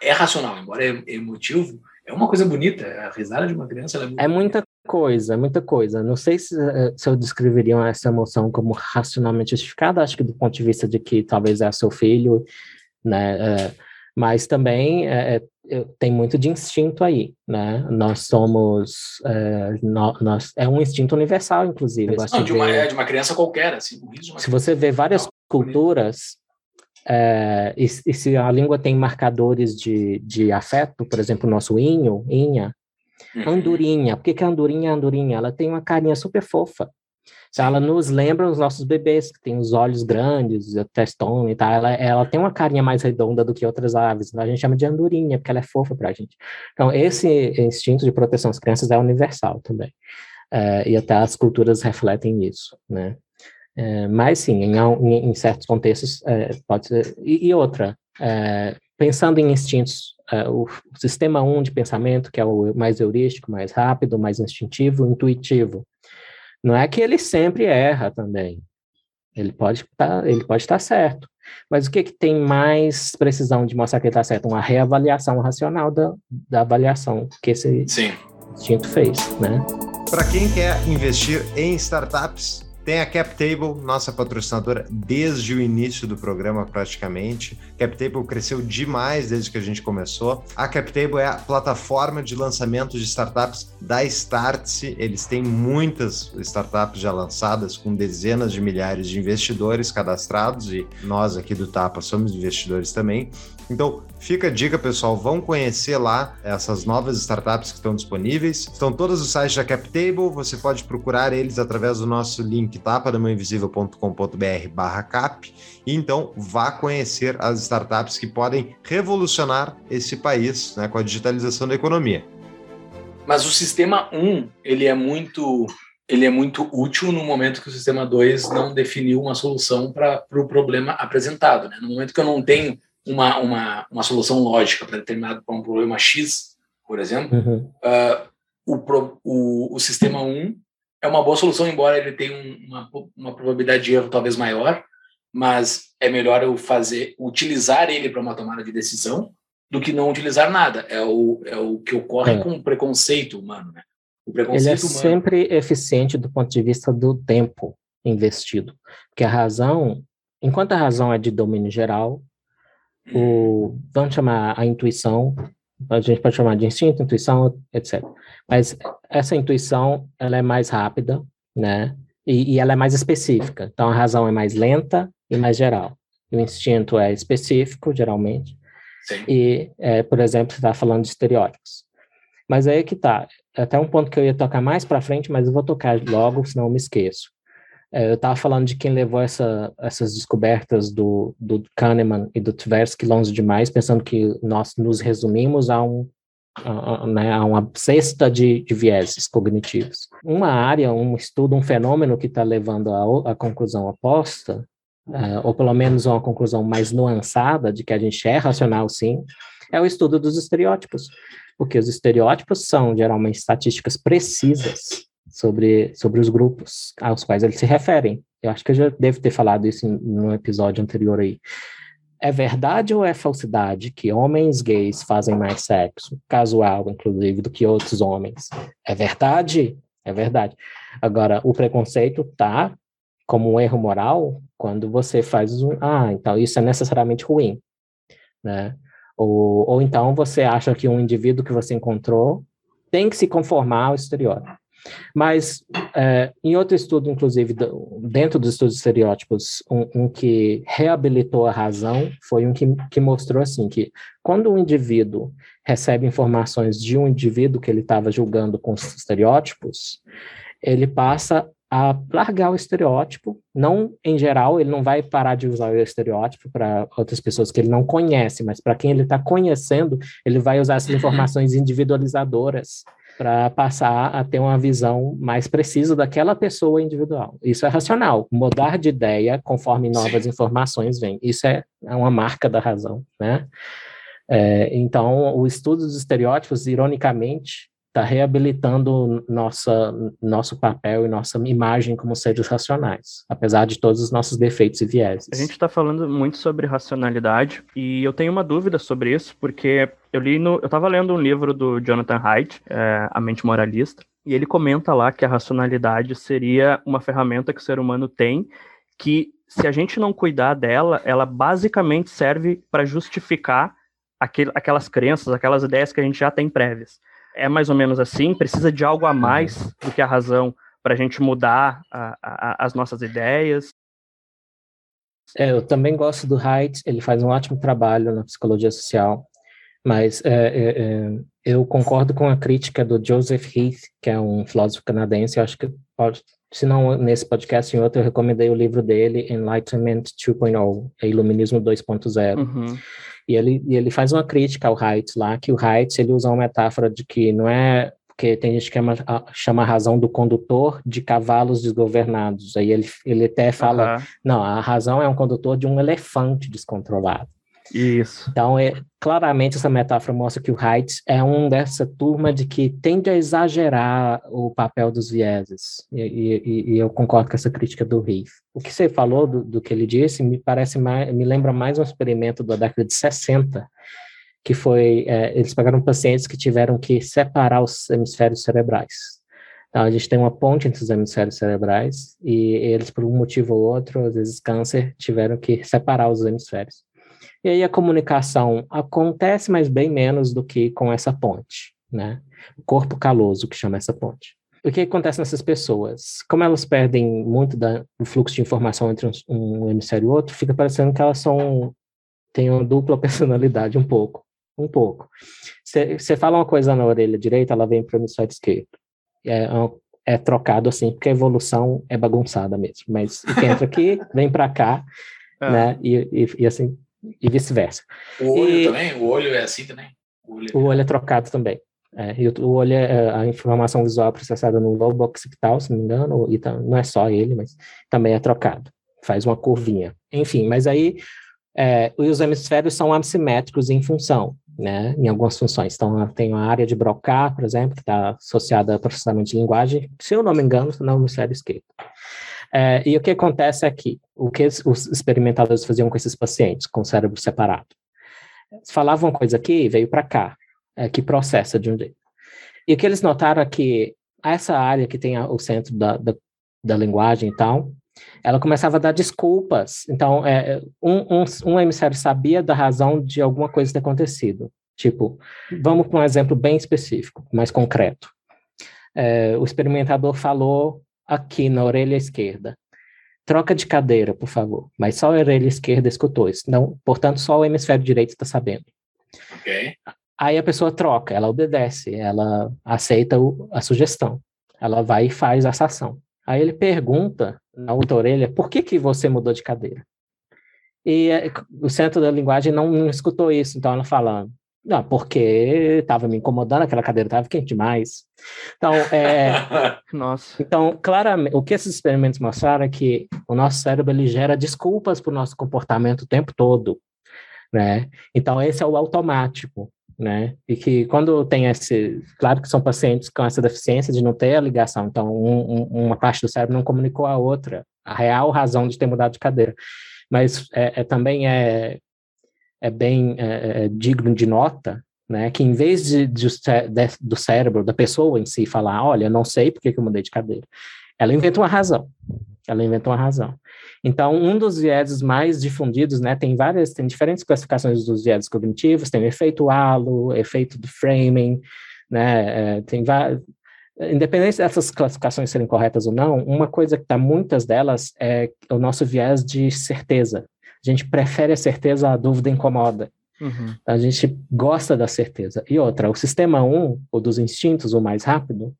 é racional, embora é emotivo, é uma coisa bonita. A risada de uma criança é, é muita coisa, muita coisa. Não sei se, se eu descreveria essa emoção como racionalmente justificada. Acho que do ponto de vista de que talvez é seu filho, né? mas também é, é, tem muito de instinto aí, né? Nós somos, é, nós, é um instinto universal, inclusive. Não, de, uma, é, de uma criança qualquer, assim. se você vê várias não, culturas, é, e, e, se a língua tem marcadores de, de afeto, por exemplo, o nosso inho, inha, uhum. andorinha. Por que, que a andorinha é andorinha? Ela tem uma carinha super fofa. Então, ela nos lembra os nossos bebês, que têm os olhos grandes, a testona e tal. Ela, ela tem uma carinha mais redonda do que outras aves. A gente chama de andorinha, porque ela é fofa para a gente. Então, esse instinto de proteção às crianças é universal também. É, e até as culturas refletem isso, né? É, mas, sim, em, em, em certos contextos, é, pode ser... E, e outra, é, pensando em instintos, é, o sistema 1 um de pensamento, que é o mais heurístico, mais rápido, mais instintivo, intuitivo, não é que ele sempre erra também. Ele pode tá, ele pode estar certo. Mas o que, que tem mais precisão de mostrar que ele está certo? Uma reavaliação racional da, da avaliação que esse Sim. instinto fez, né? Para quem quer investir em startups, tem a CapTable, nossa patrocinadora desde o início do programa praticamente. CapTable cresceu demais desde que a gente começou. A CapTable é a plataforma de lançamento de startups da Startse. Eles têm muitas startups já lançadas com dezenas de milhares de investidores cadastrados e nós aqui do Tapa somos investidores também. Então, fica a dica, pessoal, vão conhecer lá essas novas startups que estão disponíveis. Estão todos os sites da CapTable, você pode procurar eles através do nosso link tapadamainvisível.com.br barra cap. E então, vá conhecer as startups que podem revolucionar esse país né, com a digitalização da economia. Mas o sistema 1, ele é muito ele é muito útil no momento que o sistema 2 não definiu uma solução para o pro problema apresentado. Né? No momento que eu não tenho uma, uma, uma solução lógica para determinado pra um problema X, por exemplo, uhum. uh, o, pro, o, o sistema 1 é uma boa solução, embora ele tenha uma, uma probabilidade de erro talvez maior, mas é melhor eu fazer, utilizar ele para uma tomada de decisão do que não utilizar nada. É o, é o que ocorre é. com o preconceito humano, né? O preconceito ele é humano... sempre eficiente do ponto de vista do tempo investido, porque a razão, enquanto a razão é de domínio geral, o, vamos chamar a intuição, a gente pode chamar de instinto, intuição, etc. Mas essa intuição, ela é mais rápida, né? E, e ela é mais específica. Então, a razão é mais lenta e mais geral. O instinto é específico, geralmente. Sim. E, é, por exemplo, você está falando de estereótipos. Mas aí é que tá. Até um ponto que eu ia tocar mais para frente, mas eu vou tocar logo, senão eu me esqueço. É, eu estava falando de quem levou essa, essas descobertas do, do Kahneman e do Tversky longe demais, pensando que nós nos resumimos a, um, a, a, né, a uma cesta de, de vieses cognitivos. Uma área, um estudo, um fenômeno que está levando à conclusão oposta, uh, ou pelo menos uma conclusão mais nuançada de que a gente é racional, sim, é o estudo dos estereótipos, porque os estereótipos são geralmente estatísticas precisas sobre, sobre os grupos aos quais eles se referem. Eu acho que eu já devo ter falado isso no episódio anterior aí. É verdade ou é falsidade que homens gays fazem mais sexo, casual, inclusive, do que outros homens? É verdade? É verdade. Agora, o preconceito tá como um erro moral quando você faz um. Ah, então isso é necessariamente ruim. Né? Ou, ou então você acha que um indivíduo que você encontrou tem que se conformar ao estereótipo. Mas, é, em outro estudo, inclusive, dentro dos estudos de estereótipos, um, um, que reabilitou a razão foi um que, que mostrou assim, que quando um indivíduo recebe informações de um indivíduo que ele estava julgando com estereótipos, ele passa a largar o estereótipo, não em geral, ele não vai parar de usar o estereótipo para outras pessoas que ele não conhece, mas para quem ele está conhecendo, ele vai usar essas *laughs* informações individualizadoras para passar a ter uma visão mais precisa daquela pessoa individual. Isso é racional. Mudar de ideia conforme novas Sim. informações vêm. Isso é, é uma marca da razão, né? É, então, o estudo dos estereótipos, ironicamente, está reabilitando nossa, nosso papel e nossa imagem como seres racionais, apesar de todos os nossos defeitos e vieses. A gente está falando muito sobre racionalidade e eu tenho uma dúvida sobre isso, porque eu li no, eu estava lendo um livro do Jonathan Haidt, é, A Mente Moralista, e ele comenta lá que a racionalidade seria uma ferramenta que o ser humano tem que se a gente não cuidar dela, ela basicamente serve para justificar aquel, aquelas crenças, aquelas ideias que a gente já tem prévias é mais ou menos assim? Precisa de algo a mais do que a razão para a gente mudar a, a, as nossas ideias? É, eu também gosto do Haidt, ele faz um ótimo trabalho na psicologia social, mas é, é, é, eu concordo com a crítica do Joseph Heath, que é um filósofo canadense, eu acho que pode, se não nesse podcast, em outro, eu recomendei o livro dele, Enlightenment 2.0, é Iluminismo 2.0. Uhum. E ele, e ele faz uma crítica ao Heights lá, que o Heights ele usa uma metáfora de que não é porque tem gente que chama, chama a razão do condutor de cavalos desgovernados. Aí ele, ele até fala, uhum. não, a razão é um condutor de um elefante descontrolado. Isso. Então, é, claramente essa metáfora mostra que o Heights é um dessa turma de que tende a exagerar o papel dos vieses. E, e, e eu concordo com essa crítica do Riff. O que você falou do, do, que ele disse me parece mais, me lembra mais um experimento da década de 60, que foi, é, eles pegaram pacientes que tiveram que separar os hemisférios cerebrais. Então, a gente tem uma ponte entre os hemisférios cerebrais e eles, por um motivo ou outro, às vezes câncer, tiveram que separar os hemisférios. E aí a comunicação acontece, mas bem menos do que com essa ponte, né? O corpo caloso que chama essa ponte. O que acontece nessas pessoas? Como elas perdem muito da, do fluxo de informação entre um, um hemisfério e outro, fica parecendo que elas são têm uma dupla *laughs* personalidade um pouco, um pouco. Você fala uma coisa na orelha direita, ela vem para o hemisfério esquerdo. É, é trocado assim, porque a evolução é bagunçada mesmo. Mas o que entra aqui vem para cá, *laughs* é. né? E, e, e, assim e vice-versa. O olho e, também? O olho é assim também? O olho é, o olho é trocado também. É, e o, olho é, é a informação visual processada no lobo occipital, se não me engano, e não é só ele, mas também é trocado. Faz uma curvinha. Enfim, mas aí é, os hemisférios são assimétricos em função, né, em algumas funções. Então, tem a área de Broca, por exemplo, que está associada a processamento de linguagem, se eu não me engano, no hemisfério esquerdo. É, e o que acontece aqui? O que os experimentadores faziam com esses pacientes com cérebro separado? Falavam coisa aqui, veio para cá, é, que processa de um jeito. E o que eles notaram é que essa área que tem o centro da, da, da linguagem e tal, ela começava a dar desculpas. Então, é, um, um, um hemisfério sabia da razão de alguma coisa ter acontecido. Tipo, vamos para um exemplo bem específico, mais concreto. É, o experimentador falou aqui na orelha esquerda. Troca de cadeira, por favor. Mas só a orelha esquerda escutou isso. Não, portanto, só o hemisfério direito está sabendo. Ok. Aí a pessoa troca, ela obedece, ela aceita o, a sugestão. Ela vai e faz essa ação. Aí ele pergunta na outra orelha, por que, que você mudou de cadeira? E é, o centro da linguagem não, não escutou isso, então ela fala, não, porque estava me incomodando, aquela cadeira estava quente demais. Então, é, *laughs* Nossa. Então, claramente, o que esses experimentos mostraram é que o nosso cérebro ele gera desculpas para o nosso comportamento o tempo todo, né? Então, esse é o automático, né? E que quando tem esse, claro que são pacientes com essa deficiência de não ter a ligação, então um, um, uma parte do cérebro não comunicou a outra, a real razão de ter mudado de cadeira. Mas é, é também é é bem é, é, é, digno de nota, né, que em vez de, de, de, do cérebro, da pessoa em si falar, olha, não sei porque que eu mudei de cadeira, ela inventa uma razão, ela inventa uma razão. Então, um dos vieses mais difundidos, né, tem várias, tem diferentes classificações dos vieses cognitivos, tem o efeito halo, efeito do framing, né, é, tem vários, independente dessas classificações serem corretas ou não, uma coisa que está muitas delas é o nosso viés de certeza. A gente prefere a certeza, a dúvida incomoda. Uhum. A gente gosta da certeza. E outra, o sistema 1, o dos instintos, o mais rápido,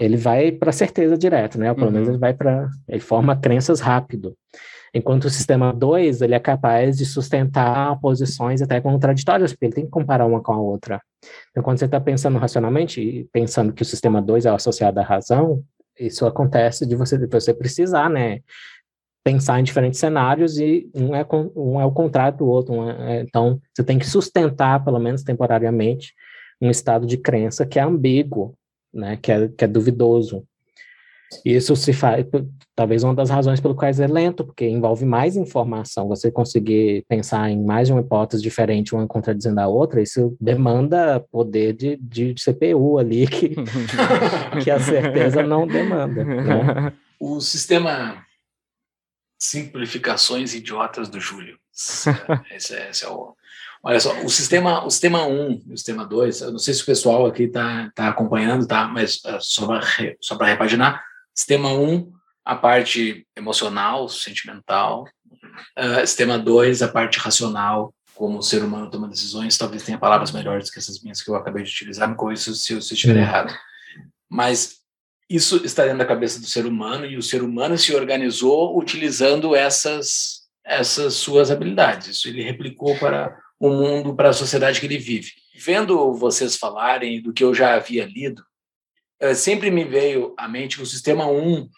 ele vai para a certeza direto, né? Ou pelo uhum. menos ele vai para. Ele forma crenças rápido. Enquanto o sistema 2, ele é capaz de sustentar posições até contraditórias, porque ele tem que comparar uma com a outra. Então, quando você está pensando racionalmente, pensando que o sistema 2 é associado à razão, isso acontece de você, de você precisar, né? Pensar em diferentes cenários e um é, um é o contrário do outro. Um é, então, você tem que sustentar, pelo menos temporariamente, um estado de crença que é ambíguo, né? Que é, que é duvidoso. Isso se faz, talvez uma das razões pelo quais é lento, porque envolve mais informação. Você conseguir pensar em mais de uma hipótese diferente, uma contradizendo a outra, isso demanda poder de, de CPU ali, que, *laughs* que a certeza não demanda. Né? O sistema simplificações idiotas do Júlio. *laughs* Esse é, esse é o. Olha só, o sistema, o sistema 1 e o sistema 2, eu não sei se o pessoal aqui está tá acompanhando, tá? mas uh, só para repaginar, Sistema 1, um, a parte emocional, sentimental. Uh, sistema 2, a parte racional, como o ser humano toma decisões. Talvez tenha palavras melhores que essas minhas que eu acabei de utilizar, me corrija se eu estiver errado. Mas isso está dentro da cabeça do ser humano e o ser humano se organizou utilizando essas, essas suas habilidades. Isso ele replicou para o mundo, para a sociedade que ele vive. Vendo vocês falarem do que eu já havia lido, uh, sempre me veio à mente o sistema 1, uh,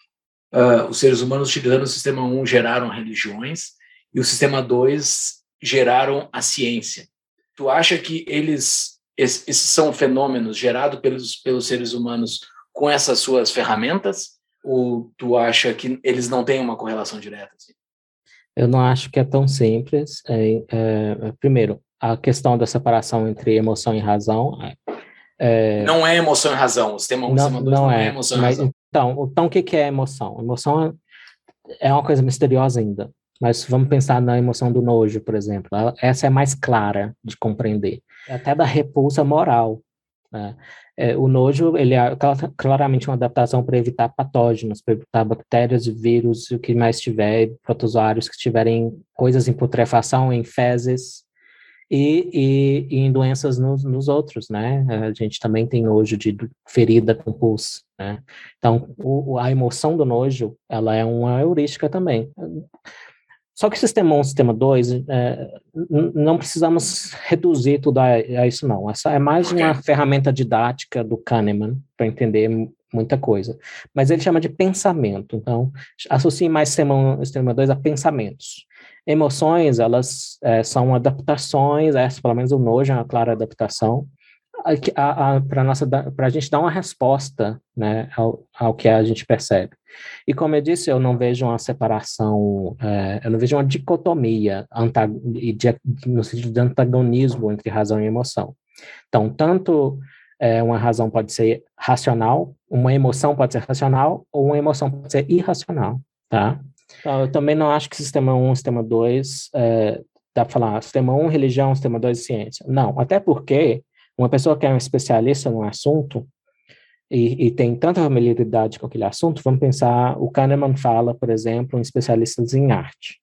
eh, os seres humanos utilizando o sistema 1 geraram religiões e o sistema 2 geraram a ciência. Tu acha que eles esses são fenômenos gerados pelos, pelos seres humanos com essas suas ferramentas? Ou tu acha que eles não têm uma correlação direta? Assim? Eu não acho que é tão simples. É, é, primeiro, a questão da separação entre emoção e razão é... Não é emoção e razão. O sistema 1 não, sistema 2 não, não é, é, emoção mas, e razão. Então, então, o que, que é emoção? Emoção é uma coisa misteriosa ainda. Mas vamos pensar na emoção do nojo, por exemplo. Essa é mais clara de compreender. É até da repulsa moral. Né? É, o nojo ele é claramente uma adaptação para evitar patógenos, para evitar bactérias, vírus, o que mais tiver, protozoários que tiverem coisas em putrefação, em fezes, e, e, e em doenças nos, nos, outros, né? A gente também tem nojo de ferida com pus, né? Então, o, a emoção do nojo, ela é uma heurística também. Só que o sistema 1 sistema 2, é, não precisamos *laughs* reduzir tudo a, a, isso, não. Essa é mais uma ferramenta didática do Kahneman para entender muita coisa. Mas ele chama de pensamento. Então, associe mais sistema 1 sistema 2 a pensamentos. Emoções, elas é, são adaptações, essa, pelo menos o nojo é uma clara adaptação, para nossa para a gente dar uma resposta né, ao, ao que a gente percebe. E como eu disse, eu não vejo uma separação, é, eu não vejo uma dicotomia no sentido de antagonismo entre razão e emoção. Então, tanto é, uma razão pode ser racional, uma emoção pode ser racional, ou uma emoção pode ser irracional, tá? Então, eu também não acho que sistema 1, sistema 2, é, dá para falar sistema 1, religião, sistema 2, ciência. Não, até porque uma pessoa que é um especialista no assunto e, e, tem tanta familiaridade com aquele assunto, vamos pensar, o Kahneman fala, por exemplo, em especialistas em arte.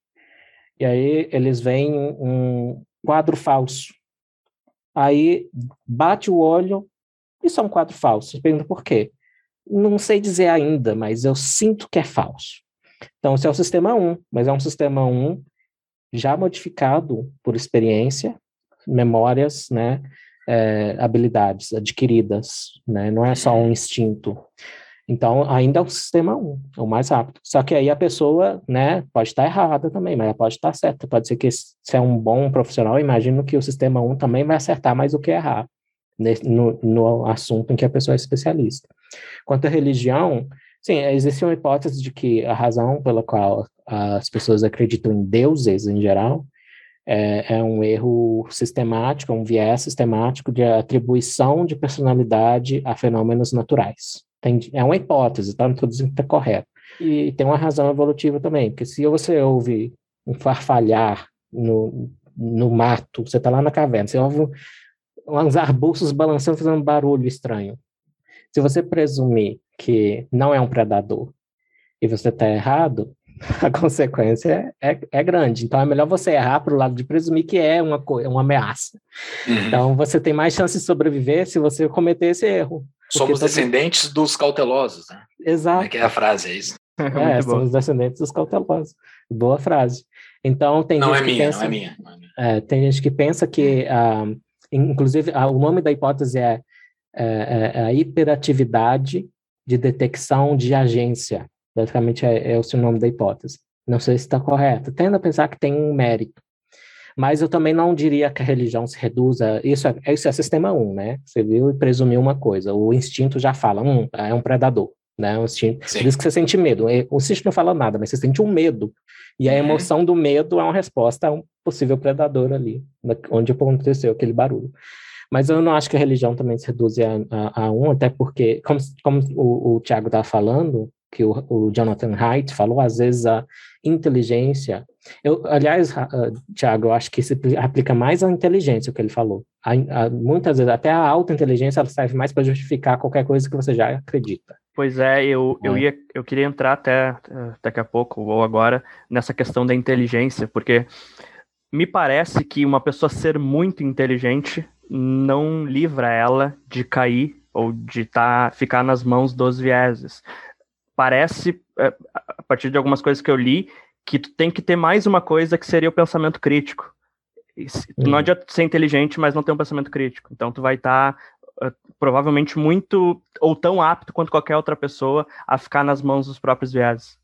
E aí eles veem um quadro falso. Aí bate o olho, isso é um quadro falso. Pergunta por quê? Não sei dizer ainda, mas eu sinto que é falso. Então, esse é o sistema 1, mas é um sistema 1 já modificado por experiência, memórias, né, é, habilidades adquiridas, né, não é só um instinto. Então, ainda é o sistema 1, é o mais rápido. Só que aí a pessoa, né, pode estar errada também, mas ela pode estar certa. Pode ser que se é um bom profissional, imagino que o sistema 1 também vai acertar mais do que errar no, no assunto em que a pessoa é especialista. Quanto à religião, Sim, existe uma hipótese de que a razão pela qual as pessoas acreditam em deuses em geral é, é um erro sistemático, um viés sistemático de atribuição de personalidade a fenômenos naturais. Tem, é uma hipótese, tá? Não estou dizendo que está correto. E tem uma razão evolutiva também, porque se você ouve um farfalhar no, no mato, você está lá na caverna, você ouve uns arbustos balançando, fazendo um barulho estranho. Se você presumir que não é um predador e você está errado, *laughs* a consequência é, é, grande. Então é melhor você errar para o lado de presumir que é uma, uma ameaça. Uhum. Então você tem mais chance de sobreviver se você cometer esse erro. Somos descendentes dos cautelosos, né? Exato. Como é que é a frase, é isso? *laughs* É, somos descendentes dos cautelosos. Boa frase. Então tem não gente é que minha, pensa, não é minha. Não é minha. É, tem gente que pensa que, uh, inclusive, uh, o nome da hipótese é, é, é, é a hiperatividade de detecção de agência. Basicamente é, é o seu nome da hipótese. Não sei se está correto. Tendo a pensar que tem um mérito. Mas eu também não diria que a religião se reduza. Isso é, isso é sistema 1, né? Você viu e presumiu uma coisa. O instinto já fala, hum, é um predador. Né? O instinto, por isso que você sente medo. O instinto não fala nada, mas você sente um medo. E a uhum. emoção do medo é uma resposta a um possível predador ali, onde aconteceu aquele barulho. Mas eu não acho que a religião também se reduz a, a, a um, até porque, como, como o, o Tiago estava falando, que o, o, Jonathan Haidt falou, às vezes a inteligência. Eu, aliás, uh, Tiago, eu acho que se aplica mais à inteligência o que ele falou. A, a, muitas vezes, até a alta inteligência ela serve mais para justificar qualquer coisa que você já acredita. Pois é, eu, eu, é. ia, eu queria entrar até daqui a pouco, ou agora, nessa questão da inteligência, porque me parece que uma pessoa ser muito inteligente não livra ela de cair ou de tá, ficar nas mãos dos vieses parece, é, a partir de algumas coisas que eu li, que tu tem que ter mais uma coisa que seria o pensamento crítico. Não uhum. adianta ser inteligente, mas não ter um pensamento crítico. Então tu vai estar tá, provavelmente muito ou tão apto quanto qualquer outra pessoa a ficar nas mãos dos próprios viés.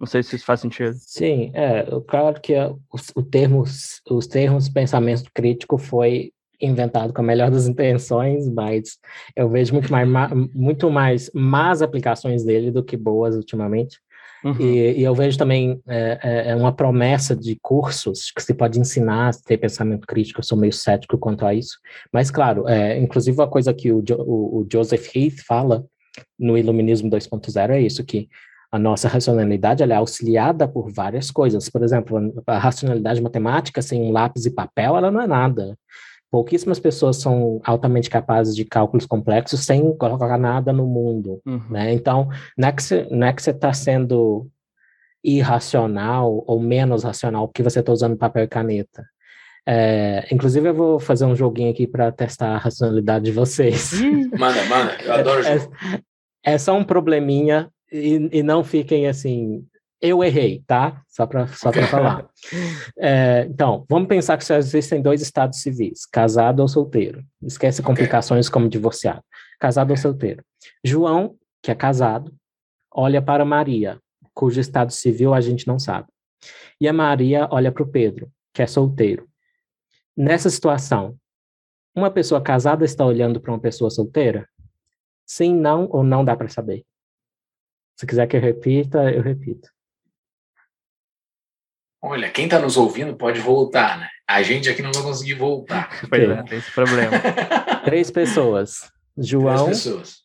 Não sei se isso faz sentido. Sim, é, claro que o, o termo, os termos pensamento crítico foi inventado com a melhor das intenções, mas eu vejo muito mais, muito mais más aplicações dele do que boas ultimamente. Uhum. E, e, eu vejo também é, é, é, uma promessa de cursos que se pode ensinar a ter pensamento crítico. Eu sou meio cético quanto a isso. Mas, claro, é, inclusive a coisa que o, o, o Joseph Heath fala no Iluminismo 2.0 é isso, que a nossa racionalidade é auxiliada por várias coisas. Por exemplo, a racionalidade matemática sem um lápis e papel, ela não é nada pouquíssimas pessoas são altamente capazes de cálculos complexos sem colocar nada no mundo, uhum. né? Então, não é que você é está sendo irracional ou menos racional porque você está usando papel e caneta. É, inclusive, eu vou fazer um joguinho aqui para testar a racionalidade de vocês. *laughs* manda, manda, eu adoro é, jogo. É, é só um probleminha e, e não fiquem assim eu errei, tá? Só para só falar. *laughs* É, então, vamos pensar que só existem dois estados civis, casado ou solteiro. Esquece complicações como divorciado. Casado ou solteiro. João, que é casado, olha para Maria, cujo estado civil a gente não sabe. E a Maria olha para o Pedro, que é solteiro. Nessa situação, uma pessoa casada está olhando para uma pessoa solteira? Sim, não ou não dá para saber? Se quiser que eu repita, eu repito. Olha, quem está nos ouvindo pode voltar, né? A gente aqui não vai conseguir voltar. *laughs* Pois é, tem esse problema. *laughs* Três pessoas. João. Três pessoas.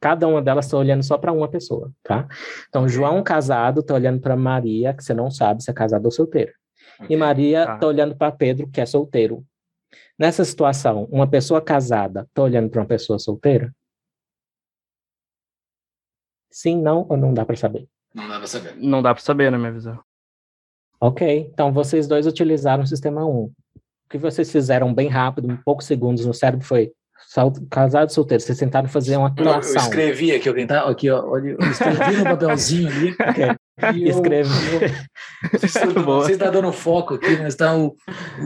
Cada uma delas está olhando só para uma pessoa, tá? Então, okay. João casado está olhando para Maria, que você não sabe se é casado ou solteiro. Okay. E Maria está tá olhando para Pedro, que é solteiro. Nessa situação, uma pessoa casada está olhando para uma pessoa solteira? Sim, não ou não dá para saber? Não dá para saber. Não dá para saber, na minha visão. Ok, então vocês dois utilizaram o sistema 1. O que vocês fizeram bem rápido, em poucos segundos no cérebro, foi casado e solteiro. Vocês tentaram fazer uma atuação. eu escrevi aqui, eu tentava, aqui, ó, eu escrevi no papelzinho ali. *laughs* Okay. Escreve. *laughs* Vocês estão dando foco aqui, mas está o,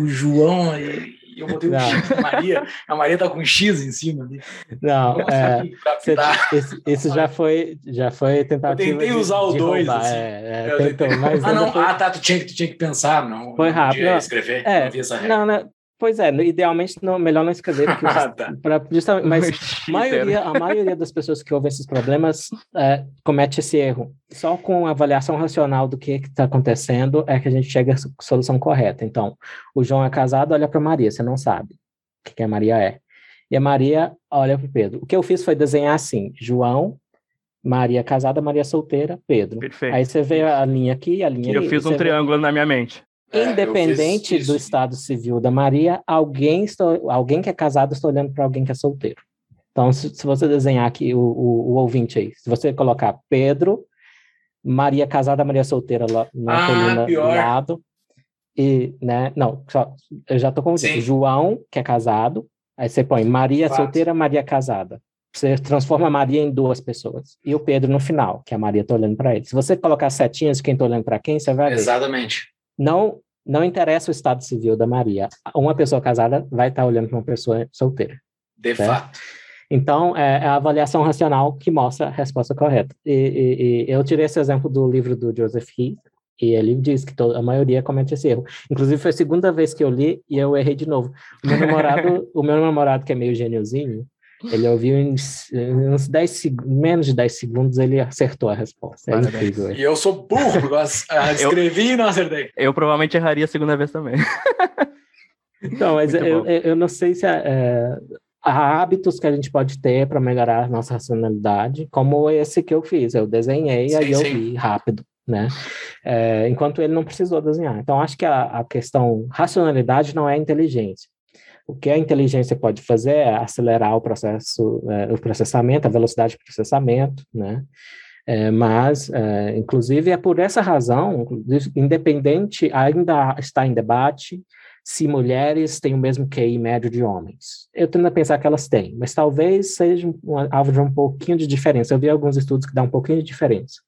o João e, e eu botei um X na Maria, a Maria tá com um X em cima ali. Não, é, esse, esse já foi, já foi tentativa. Eu tentei usar o 2. Assim. É, é, tentou, mas ah, não, foi... ah, tá, tu tinha, tu tinha que pensar, não. Foi rápido. Não, escrever, é, não, não, não, Pois é, idealmente não, melhor não escrever, porque *laughs* ah, tá. pra, justamente, mas a maioria, a maioria das pessoas que ouvem esses problemas é, comete esse erro. Só com a avaliação racional do que está acontecendo é que a gente chega à solução correta. Então, o João é casado, olha para Maria, você não sabe o que a Maria é. E a Maria olha para Pedro. O que eu fiz foi desenhar assim: João, Maria casada, Maria solteira, Pedro. Perfeito. Aí você vê a linha aqui, a linha. Eu ali, fiz um triângulo vê... na minha mente. É, Independente do estado civil da Maria, alguém, está, alguém que é casado está olhando para alguém que é solteiro. Então, se, se você desenhar aqui o, o, o, ouvinte aí, se você colocar Pedro, Maria casada, Maria solteira lá na Ah, coluna pior. do lado, e, né, não, só, eu já tô com Sim. João, que é casado, aí você põe Maria Fato. solteira, Maria casada. Você transforma a Maria em duas pessoas. E o Pedro no final, que a Maria tá olhando para ele. Se você colocar setinhas de quem tá olhando para quem, você vai ver. Exatamente. Não, não interessa o estado civil da Maria. Uma pessoa casada vai estar olhando para uma pessoa solteira. De Certo. fato. Então, é é a avaliação racional que mostra a resposta correta. E, e- e eu tirei esse exemplo do livro do Joseph Heath, e ele diz que to- a maioria comete esse erro. Inclusive, foi a segunda vez que eu li e eu errei de novo. O meu namorado, *laughs* o meu namorado que é meio gêniozinho, ele ouviu em uns 10 seg- menos de 10 segundos, ele acertou a resposta. É incrível. E eu sou burro, porque *laughs* eu ah, escrevi e não acertei. Eu provavelmente erraria a segunda vez também. *laughs* Então, mas eu, eu eu não sei se é, é, há hábitos que a gente pode ter para melhorar a nossa racionalidade, como esse que eu fiz. Eu desenhei, Sim, aí eu sim. vi rápido, né? É, enquanto ele não precisou desenhar. Então, acho que a, a questão racionalidade não é inteligência. O que a inteligência pode fazer é acelerar o processo, é, o processamento, a velocidade de processamento, né? É, mas, é, inclusive, é por essa razão, independente, ainda está em debate se mulheres têm o mesmo QI médio de homens. Eu tendo a pensar que elas têm, mas talvez seja um, alvo de um pouquinho de diferença. Eu vi alguns estudos que dão um pouquinho de diferença.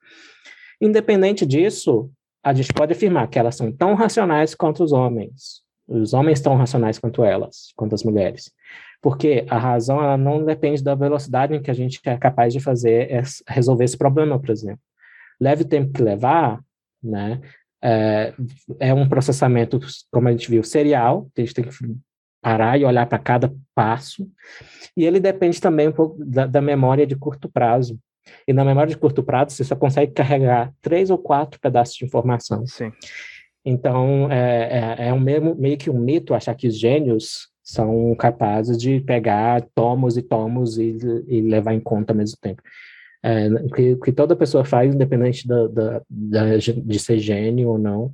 Independente disso, a gente pode afirmar que elas são tão racionais quanto os homens. Os homens tão racionais quanto elas, quanto as mulheres. Porque a razão ela não depende da velocidade em que a gente é capaz de fazer resolver esse problema, por exemplo. Leve o tempo que levar, né? É, é um processamento, como a gente viu, serial, a gente tem que parar e olhar para cada passo, e ele depende também um pouco da, da memória de curto prazo. E na memória de curto prazo, você só consegue carregar três ou quatro pedaços de informação. Sim. Então, é, é, é um mesmo, meio que um mito achar que os gênios são capazes de pegar tomos e tomos e, e levar em conta ao mesmo tempo. É, o que, que toda pessoa faz, independente da, da, da- de ser gênio ou não,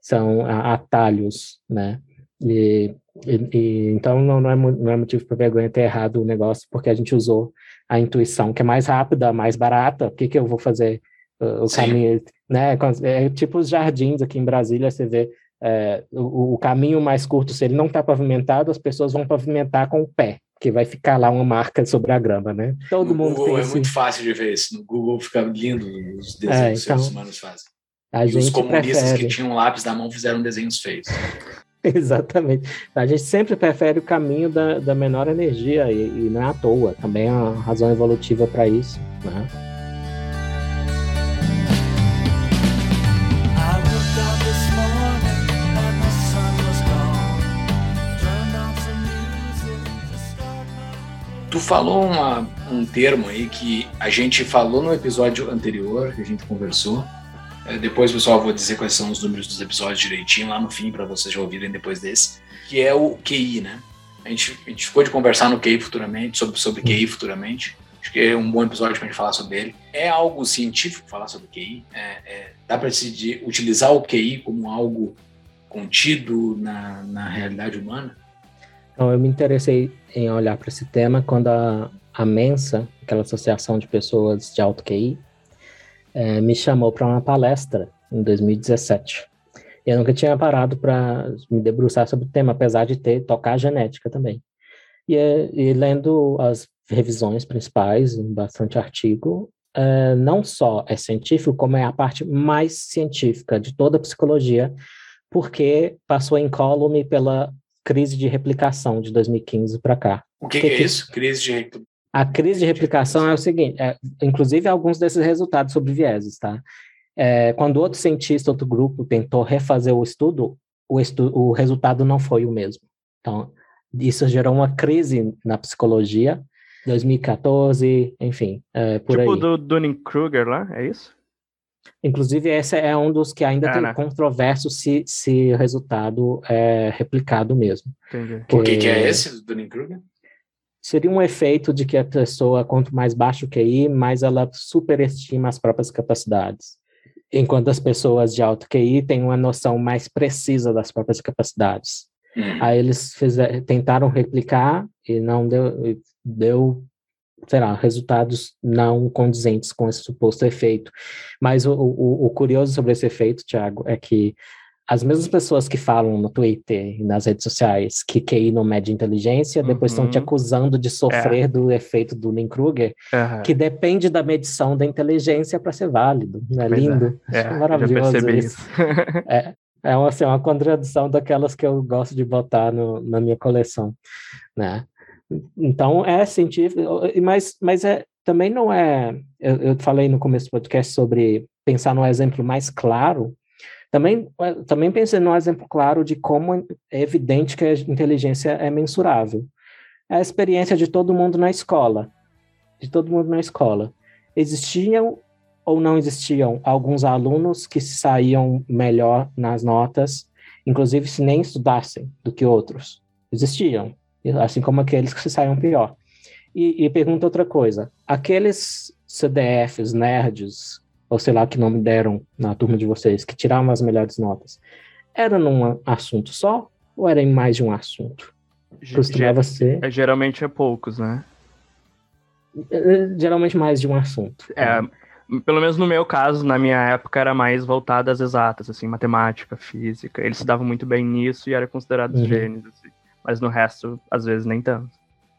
são atalhos, né? E, e- e- então não, não, é, não é motivo para vergonha ter errado o negócio, porque a gente usou a intuição, que é mais rápida, mais barata. O que, que eu vou fazer? Uh, o Sim. caminho, né? É tipo os jardins aqui em Brasília, você vê é, o, o caminho mais curto, se ele não está pavimentado, as pessoas vão pavimentar com o pé, que vai ficar lá uma marca sobre a grama, né? Todo No mundo Google tem é esse... muito fácil de ver isso. No Google fica lindo os desenhos É, que os seres então, humanos fazem. A E os gente comunistas prefere. que tinham lápis na mão fizeram desenhos feios. *laughs* Exatamente. A gente sempre prefere o caminho da, da menor energia e, e não é à toa. Também há uma razão evolutiva para isso. Né? Tu falou uma- um termo aí que a gente falou no episódio anterior, que a gente conversou. É, Depois, pessoal, vou dizer quais são os números dos episódios direitinho lá no fim, para vocês já ouvirem depois desse, que é o QI, né? A gente, a gente ficou de conversar no QI futuramente, sobre, sobre QI futuramente. Acho que é um bom episódio para a gente falar sobre ele. É algo científico falar sobre QI? É, é, dá para se utilizar o QI como algo contido na, na realidade humana? Então, eu me interessei em olhar para esse tema quando a, a Mensa, aquela associação de pessoas de alto QI, eh, me chamou para uma palestra em 2017. Eu nunca tinha parado para me debruçar sobre o tema, apesar de ter tocar genética também. E, eh, e lendo as revisões principais, bastante artigo, eh, não só é científico, como é a parte mais científica de toda a psicologia, porque passou incólume pela crise de replicação de 2015 para cá. O que, Que que é que- isso? Crise de recru- A crise de replicação é o seguinte, é, inclusive alguns desses resultados sobre vieses, tá? É, quando outro cientista, outro grupo tentou refazer o estudo, o, estu o resultado não foi o mesmo. Então, isso gerou uma crise na psicologia, 2014, enfim, é, por tipo aí. do Dunning-Kruger lá, é isso? Inclusive, esse é um dos que ainda É, tem né? controverso se, se o resultado é replicado mesmo. Entendi. O que, que é esse do Dunning-Kruger? Seria um efeito de que a pessoa, quanto mais baixo o QI, mais ela superestima as próprias capacidades. Enquanto as pessoas de alto QI têm uma noção mais precisa das próprias capacidades. Hum. Aí eles fizer, tentaram replicar e não deu, deu sei lá, resultados não condizentes com esse suposto efeito. Mas o, o, o curioso sobre esse efeito, Tiago, é que as mesmas pessoas que falam no Twitter e nas redes sociais que QI não mede inteligência, depois estão te Uhum. acusando de sofrer do efeito do Lynn-Kruger, Aham. que depende da medição da inteligência para ser válido. Não é Pois é. lindo? É, já maravilhoso isso. isso. *laughs* É uma, assim, uma contradição daquelas que eu gosto de botar no- na minha coleção, né? Então, é científico, mas, mas é, também não é... Eu, eu falei no começo do podcast sobre pensar no exemplo mais claro, também, é, também pensei num exemplo claro de como é evidente que a inteligência é mensurável. É a experiência de todo mundo na escola, de todo mundo na escola. Existiam ou não existiam alguns alunos que saíam melhor nas notas, inclusive se nem estudassem do que outros. Existiam, assim como aqueles que se saíam pior. E, e pergunta outra coisa: aqueles CDFs, nerds, ou sei lá que nome deram na turma de vocês, que tiravam as melhores notas, era num assunto só ou era em mais de um assunto? Costumava ser, Ge- Geralmente é poucos, né? eh, geralmente mais de um assunto. É, pelo menos no meu caso, na minha época, era mais voltado às exatas, assim, matemática, física. Eles se davam muito bem nisso e eram considerados Uhum. gênios, assim. Mas no resto, às vezes, nem tanto.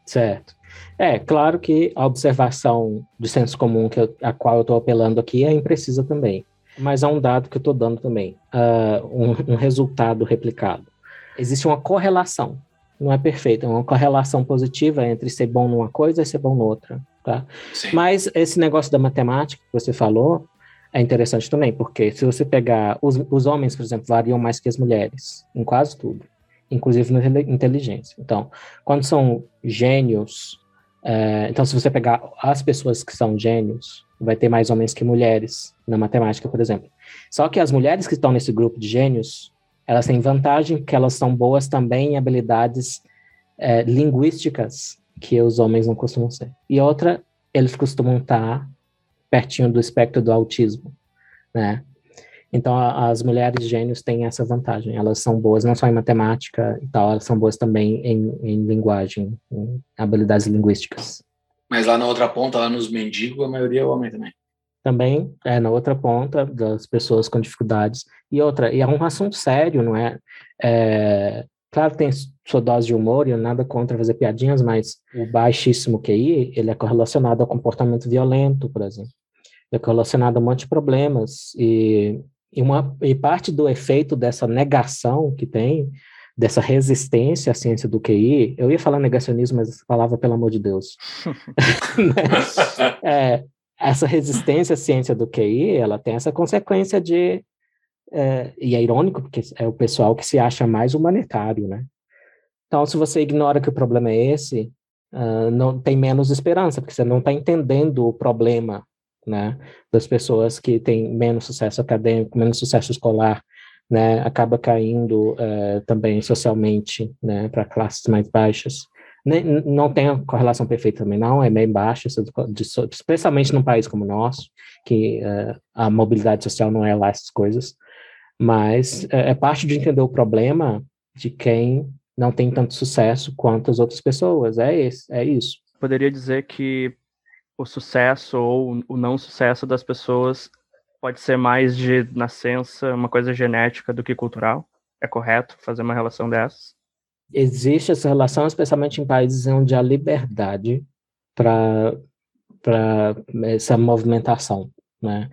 Certo. É, claro que a observação de senso comum que eu- a qual eu estou apelando aqui é imprecisa também. Mas há um dado que eu estou dando também, ah, um, um resultado replicado. Existe uma correlação, não é perfeita, é uma correlação positiva entre ser bom numa coisa e ser bom noutra, tá? Sim. Mas esse negócio da matemática que você falou é interessante também, porque se você pegar os, os homens, por exemplo, variam mais que as mulheres em quase tudo, inclusive na inteligência. Então, quando são gênios, é, então se você pegar as pessoas que são gênios, vai ter mais homens que mulheres na matemática, por exemplo. Só que as mulheres que estão nesse grupo de gênios, elas têm vantagem porque elas são boas também em habilidades é, linguísticas que os homens não costumam ser. E outra, eles costumam estar pertinho do espectro do autismo, né? Então, a- as mulheres gênios têm essa vantagem. Elas são boas não só em matemática e tal, elas são boas também em, em linguagem, em habilidades linguísticas. Mas lá na outra ponta, lá nos mendigos, a maioria é homem também. Também é na outra ponta das pessoas com dificuldades. E outra, e é um assunto sério, não é? é claro que tem sua dose de humor e nada contra fazer piadinhas, mas o baixíssimo QI, ele é correlacionado ao comportamento violento, por exemplo. Ele é correlacionado a um monte de problemas. E, e, uma, e parte do efeito dessa negação que tem, dessa resistência à ciência do QI, eu ia falar negacionismo, mas essa palavra, pelo amor de Deus. *laughs* é, essa resistência à ciência do QI, ela tem essa consequência de. é, e é irônico, porque é o pessoal que se acha mais humanitário, né? Então, se você ignora que o problema é esse, ah, não tem menos esperança, porque você não está entendendo o problema, né? Das pessoas que têm menos sucesso acadêmico, menos sucesso escolar, né? Acaba caindo eh, também socialmente, né? Para classes mais baixas. Nem- não tem a correlação perfeita também, não, é bem baixa, especialmente num país como o nosso, que eh, a mobilidade social não é lá essas coisas, mas é, é parte de entender o problema de quem não tem tanto sucesso quanto as outras pessoas, é, esse, é isso. Poderia dizer que o sucesso ou o não sucesso das pessoas pode ser mais de nascença, uma coisa genética do que cultural? É correto fazer uma relação dessas? Existe essa relação, especialmente em países onde há liberdade para essa movimentação, né?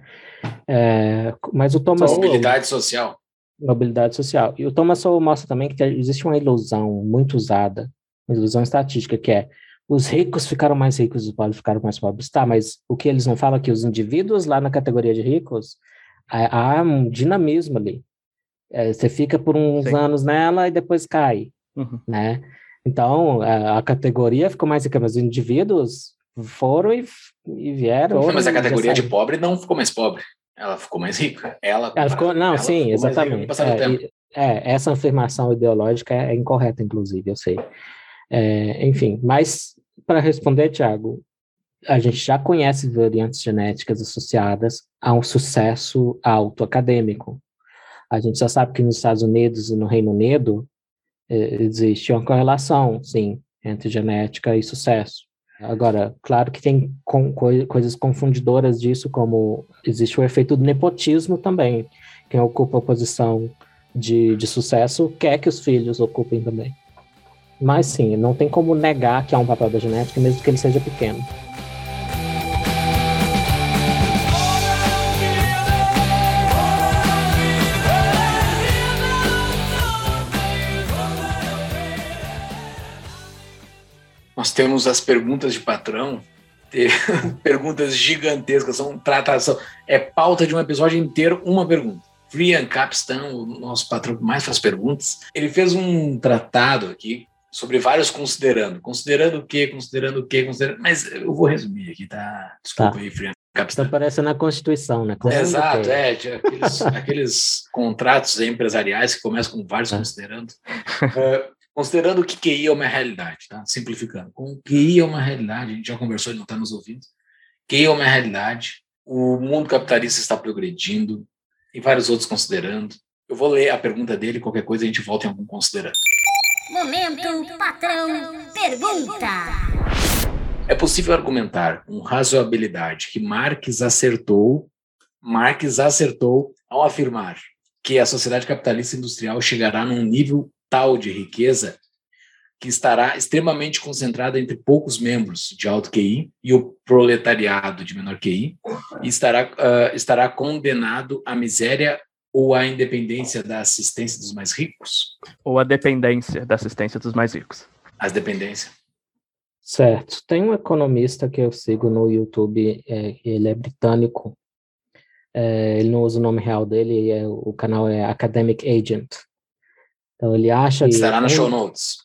É, mas o Thomas Sowell- Mobilidade social. mobilidade social. E o Thomas Sowell mostra também que existe uma ilusão muito usada, uma ilusão estatística, que é os ricos ficaram mais ricos e os pobres ficaram mais pobres. Tá, mas o que eles não falam é que os indivíduos lá na categoria de ricos, há, há um dinamismo ali. É, você fica por uns Sim. anos nela e depois cai, Uhum. né? Então, a, a categoria ficou mais rica, mas os indivíduos foram e, e vieram. Mas a categoria de pobre não ficou mais pobre. Ela ficou mais rica. Ela, Ela ficou, não, ela sim, ficou exatamente. É, e- é, essa afirmação ideológica é, é incorreta, inclusive, eu sei. É, enfim, mas para responder, Tiago, a gente já conhece variantes genéticas associadas a um sucesso alto acadêmico. A gente já sabe que nos Estados Unidos e no Reino Unido eh, existe uma correlação, sim, entre genética e sucesso. Agora, claro que tem com- coi- coisas confundidoras disso, como existe o efeito do nepotismo também. Quem ocupa a posição de, de sucesso quer que os filhos ocupem também. Mas sim, não tem como negar que há um papel da genética, mesmo que ele seja pequeno. Nós temos as perguntas de patrão, *laughs* perguntas gigantescas, são tratação, é pauta de um episódio inteiro, uma pergunta. Frian Capstan, o nosso patrão que mais faz perguntas, ele fez um tratado aqui sobre vários considerando. Considerando o quê? Considerando o quê? Considerando... Mas eu vou resumir aqui, tá? Desculpa Tá. aí, Frian Está Capstan. parecendo na Constituição, né? Considerando Exato, é, aqueles, *laughs* aqueles contratos empresariais que começam com vários É. considerando. É, considerando que QI é uma realidade, tá? Simplificando. Com QI é uma realidade, a gente já conversou, ele não está nos ouvindo. QI é uma realidade, o mundo capitalista está progredindo, e vários outros considerando. Eu vou ler a pergunta dele, qualquer coisa a gente volta em algum considerando. Momento patrão pergunta. É possível argumentar com razoabilidade que Marx acertou, Marx acertou ao afirmar que a sociedade capitalista industrial chegará num nível tal de riqueza que estará extremamente concentrada entre poucos membros de alto QI e o proletariado de menor QI e estará, ah, estará condenado à miséria ou à independência da assistência dos mais ricos? Ou a dependência da assistência dos mais ricos. As dependências. Certo. Tem um economista que eu sigo no YouTube, é, ele é britânico. É, ele não usa o nome real dele, é, o canal é Academic Agent. Então ele acha que Estará na show notes.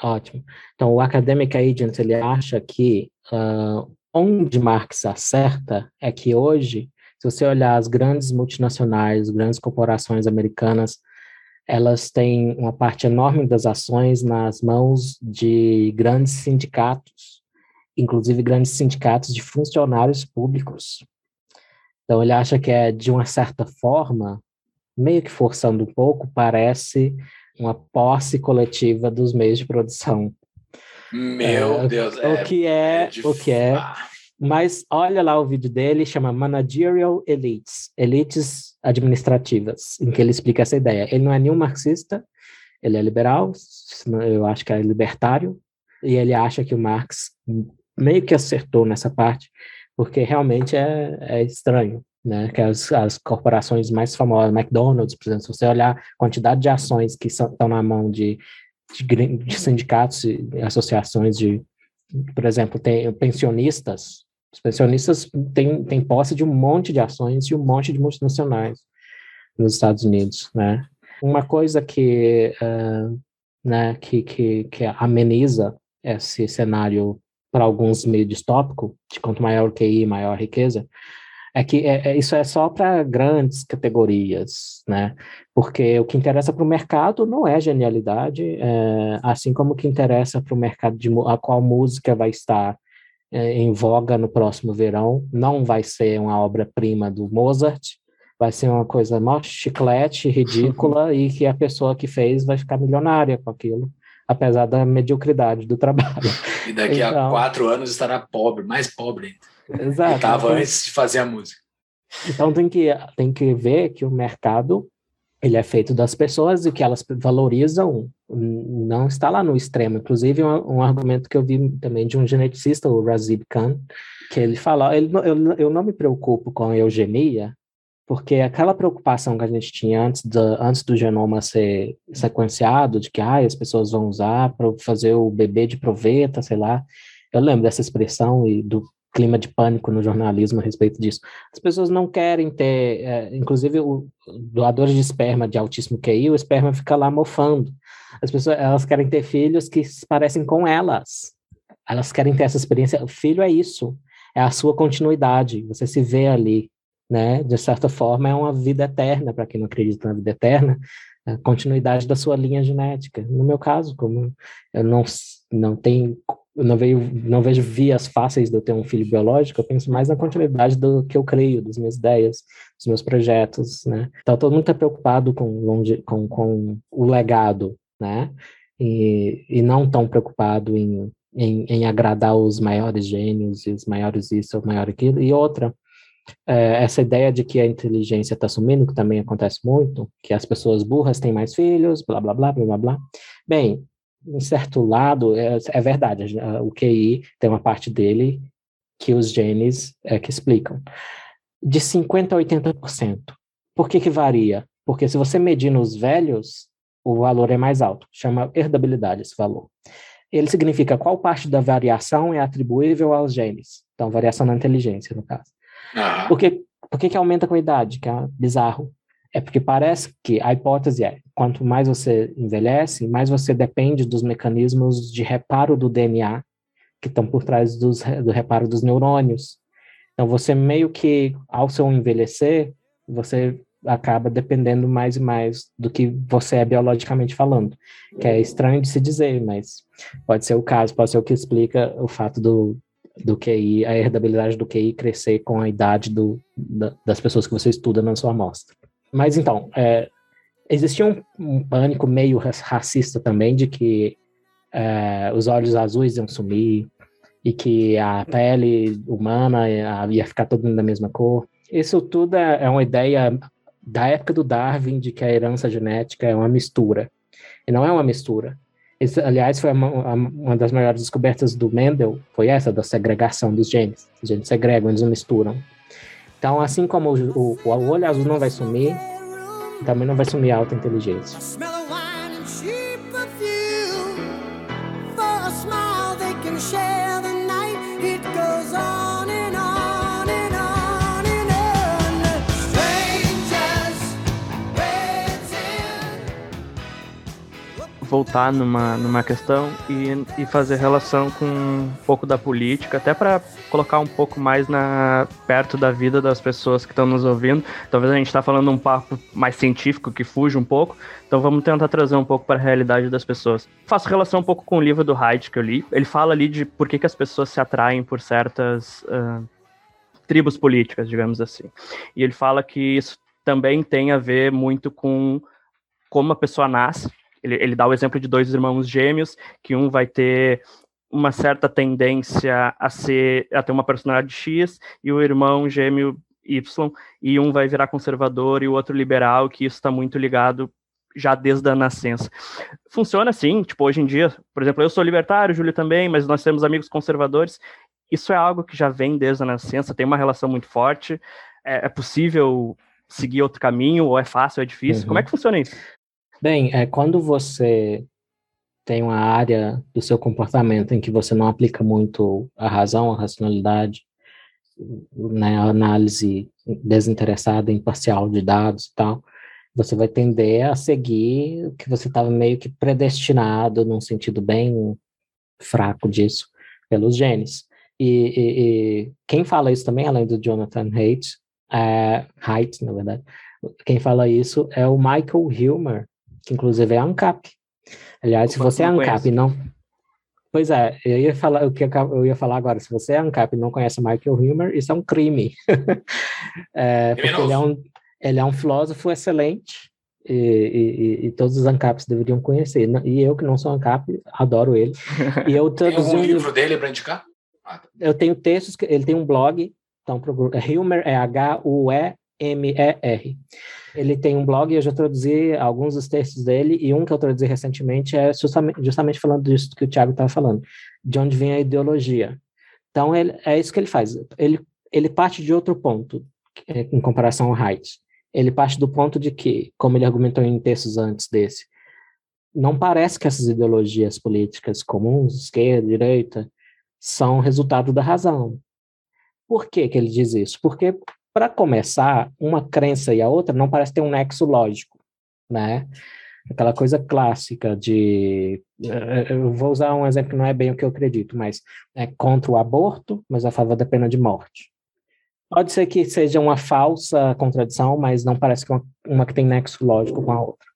Ótimo. Então o Academic Agent ele acha que ah, onde Marx acerta é que hoje, se você olhar as grandes multinacionais, grandes corporações americanas, elas têm uma parte enorme das ações nas mãos de grandes sindicatos, inclusive grandes sindicatos de funcionários públicos. Então, ele acha que é, de uma certa forma, meio que forçando um pouco, parece uma posse coletiva dos meios de produção. Meu É, Deus. o que é, de- o que é, mas olha lá o vídeo dele, chama Managerial Elites, elites administrativas, em que ele explica essa ideia. Ele não é nenhum marxista, ele é liberal, eu acho que é libertário, e ele acha que o Marx meio que acertou nessa parte, porque realmente é, é estranho, né? Que as, as corporações mais famosas, McDonald's, por exemplo, se você olhar a quantidade de ações que são, estão na mão de, de, de sindicatos e associações de, por exemplo, tem pensionistas, os pensionistas têm, têm posse de um monte de ações e um monte de multinacionais nos Estados Unidos, né? Uma coisa que, eh, né, que, que, que ameniza esse cenário para alguns meio distópico, de quanto maior o QI, maior a riqueza, é que é, é- isso é só para grandes categorias, né? Porque o que interessa para o mercado não é genialidade, é, assim como o que interessa para o mercado de a qual música vai estar é, em voga no próximo verão, não vai ser uma obra-prima do Mozart, vai ser uma coisa mó chiclete, ridícula, *laughs* e que a pessoa que fez vai ficar milionária com aquilo, apesar da mediocridade do trabalho. E daqui a Então. quatro anos estará pobre, mais pobre ainda. Exato. Estava Então- antes de fazer a música. Então tem que, tem que ver que o mercado ele é feito das pessoas e que elas valorizam não está lá no extremo. Inclusive um, um argumento que eu vi também de um geneticista, o Razib Khan, que ele fala, ele, eu, eu não me preocupo com a eugenia, porque aquela preocupação que a gente tinha antes, da, antes do genoma ser sequenciado, de que ah, as pessoas vão usar para fazer o bebê de proveta, sei lá. Eu lembro dessa expressão e do clima de pânico no jornalismo a respeito disso. As pessoas não querem ter, é, inclusive o doadores de esperma de altíssimo QI, o esperma fica lá mofando. As pessoas, elas querem ter filhos que se parecem com elas. Elas querem ter essa experiência. O filho é isso, é a sua continuidade. Você se vê ali, né? De certa forma, é uma vida eterna para quem não acredita na vida eterna. A continuidade da sua linha genética. No meu caso, como eu não não tenho eu não, não vejo vias fáceis de eu ter um filho biológico, eu penso mais na continuidade do que eu creio, das minhas ideias, dos meus projetos, né? Então, todo mundo está preocupado com, longe, com, com o legado, né? E, e não tão preocupado em em, em agradar os maiores gênios os maiores isso, o maior aquilo. E outra, é, essa ideia de que a inteligência está sumindo, que também acontece muito, que as pessoas burras têm mais filhos, blá, blá, blá, blá, blá. Bem, em certo lado, é, é verdade, o QI tem uma parte dele que os genes é que explicam. De 50% a 80%. Por que que varia? Porque se você medir nos velhos, o valor é mais alto. Chama herdabilidade esse valor. Ele significa qual parte da variação é atribuível aos genes. Então, variação na inteligência, no caso. Aham. Por que, por que, que aumenta com a idade? Que é bizarro. É porque parece que a hipótese é, quanto mais você envelhece, mais você depende dos mecanismos de reparo do DNA que estão por trás dos, do reparo dos neurônios. Então, você meio que, ao seu envelhecer, você acaba dependendo mais e mais do que você é biologicamente falando, que é estranho de se dizer, mas pode ser o caso, pode ser o que explica o fato do, do QI, a herdabilidade do QI crescer com a idade do, da- das pessoas que você estuda na sua amostra. Mas então, é, existia um, um pânico meio ra- racista também de que é, os olhos azuis iam sumir e que a pele humana ia, ficar mundo da mesma cor. Isso tudo é, é uma ideia da época do Darwin de que a herança genética é uma mistura. E não é uma mistura. Aliás, foi uma, uma das maiores descobertas do Mendel, foi essa, da segregação dos genes. Os genes segregam, eles não misturam. Então, assim como o, o, o olho azul não vai sumir, também não vai sumir a alta inteligência. Voltar numa, numa questão e, e fazer relação com um pouco da política, até para colocar um pouco mais na perto da vida das pessoas que estão nos ouvindo. Talvez a gente está falando um papo mais científico que fuja um pouco, então vamos tentar trazer um pouco para a realidade das pessoas. Faço relação um pouco com o livro do Haidt que eu li. Ele fala ali de por que, que as pessoas se atraem por certas ah, tribos políticas, digamos assim. E ele fala que isso também tem a ver muito com como a pessoa nasce. Ele, ele dá o exemplo de dois irmãos gêmeos, que um vai ter uma certa tendência a ser a ter uma personalidade X e o irmão gêmeo Y, e um vai virar conservador e o outro liberal, que isso está muito ligado já desde a nascença. Funciona assim, tipo, hoje em dia, por exemplo, eu sou libertário, Júlio também, mas nós temos amigos conservadores. Isso é algo que já vem desde a nascença, tem uma relação muito forte. É, é possível seguir outro caminho, ou é fácil, ou é difícil? Uhum. Como é que funciona isso? Bem, é quando você tem uma área do seu comportamento em que você não aplica muito a razão, a racionalidade, né, a análise desinteressada, imparcial de dados e tal, você vai tender a seguir o que você estava meio que predestinado, num sentido bem fraco disso, pelos genes. E, e- e quem fala isso também, além do Jonathan Haidt, é, Haidt, na verdade, quem fala isso é o Michael Hilmer, que inclusive é ANCAP. Aliás, se Opa, você é ANCAP e não. Pois é, eu ia falar o que eu ia falar agora. Se você é ANCAP e não conhece Michael Hilmer, isso é um crime. *laughs* É, porque ele é, um, ele é um filósofo excelente e, e- e- todos os ANCAPs deveriam conhecer. E eu, que não sou ANCAP, adoro ele. E eu *laughs* Tem traduzi algum um livro dele para indicar? Ah, tá. eu tenho textos, ele tem um blog, então é Hilmer, é H-U-E-M-E-R. Ele tem um blog, eu já traduzi alguns dos textos dele, e um que eu traduzi recentemente é justamente, justamente falando disso que o Thiago estava falando, de onde vem a ideologia. Então, ele, é isso que ele faz. Ele, ele parte de outro ponto, é, em comparação ao Haidt. Ele parte do ponto de que, como ele argumentou em textos antes desse, não parece que essas ideologias políticas comuns, esquerda, direita, são resultado da razão. Por que, que ele diz isso? Porque, para começar, uma crença e a outra não parece ter um nexo lógico, né? Aquela coisa clássica de. eh, Eu vou usar um exemplo que não é bem o que eu acredito, mas é contra o aborto, mas a favor da pena de morte. Pode ser que seja uma falsa contradição, mas não parece que uma, uma que tem nexo lógico com a outra.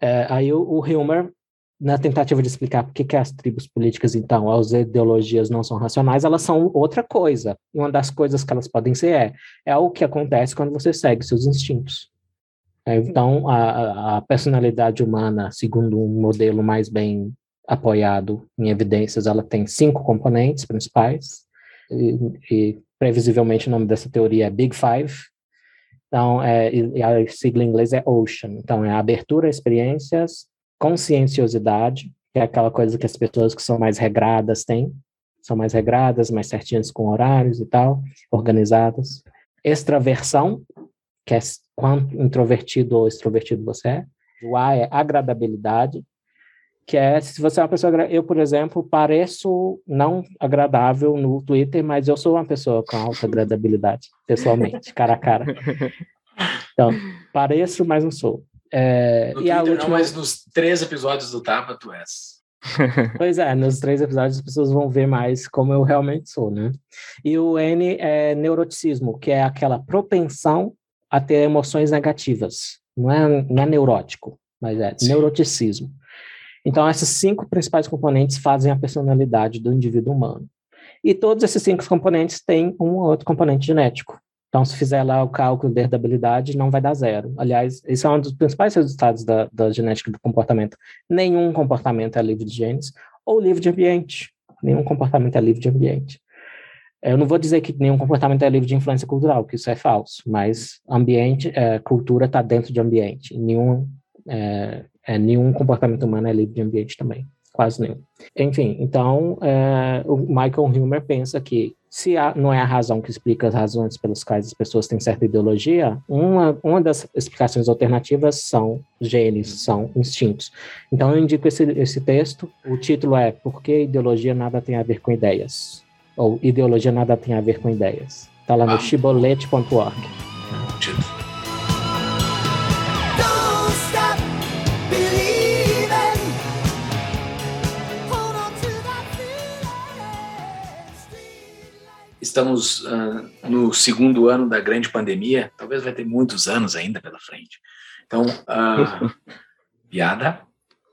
É, aí o, o Hilmer, na tentativa de explicar por que, as tribos políticas, então, as ideologias não são racionais, elas são outra coisa. E uma das coisas que elas podem ser é, é o que acontece quando você segue seus instintos. É, Então, a, a- personalidade humana, segundo um modelo mais bem apoiado em evidências, ela tem cinco componentes principais, e, e previsivelmente o nome dessa teoria é Big Five. Então, é, a sigla em inglês é OCEAN. Então, é abertura a experiências, conscienciosidade, que é aquela coisa que as pessoas que são mais regradas têm, são mais regradas, mais certinhas com horários e tal, organizadas. Extraversão, que é quanto introvertido ou extrovertido você é. O A é agradabilidade, que é se você é uma pessoa. Eu, por exemplo, pareço não agradável no Twitter, mas eu sou uma pessoa com alta agradabilidade, pessoalmente, cara a cara. *laughs* Então, pareço, mas não sou. É, No e a Twitter última. não, mas nos três episódios do Tapa tu és. *laughs* Pois é, nos três episódios as pessoas vão ver mais como eu realmente sou, né? E o N é neuroticismo, que é aquela propensão a ter emoções negativas. Não é, não é neurótico, mas é Sim. neuroticismo. Então, esses cinco principais componentes fazem a personalidade do indivíduo humano. E todos esses cinco componentes têm um ou outro componente genético. Então, se fizer lá o cálculo da herdabilidade, não vai dar zero. Aliás, esse é um dos principais resultados da, da genética do comportamento. Nenhum comportamento é livre de genes ou livre de ambiente. Nenhum comportamento é livre de ambiente. Eu não vou dizer que nenhum comportamento é livre de influência cultural, que isso é falso, mas ambiente, é, cultura está dentro de ambiente. Nenhum, é, é, nenhum comportamento humano é livre de ambiente também, quase nenhum. Enfim, então é, o Michael Humer pensa que se há- não é a razão que explica as razões pelas quais as pessoas têm certa ideologia, uma, uma das explicações alternativas são genes, são instintos. Então eu indico esse, esse texto, o título é Por que ideologia nada tem a ver com ideias? Ou Ideologia nada tem a ver com ideias. Está lá no Ah. chibolete.org. o título. Estamos ah, no segundo ano da grande pandemia. Talvez vai ter muitos anos ainda pela frente. Então, ah, *laughs* piada,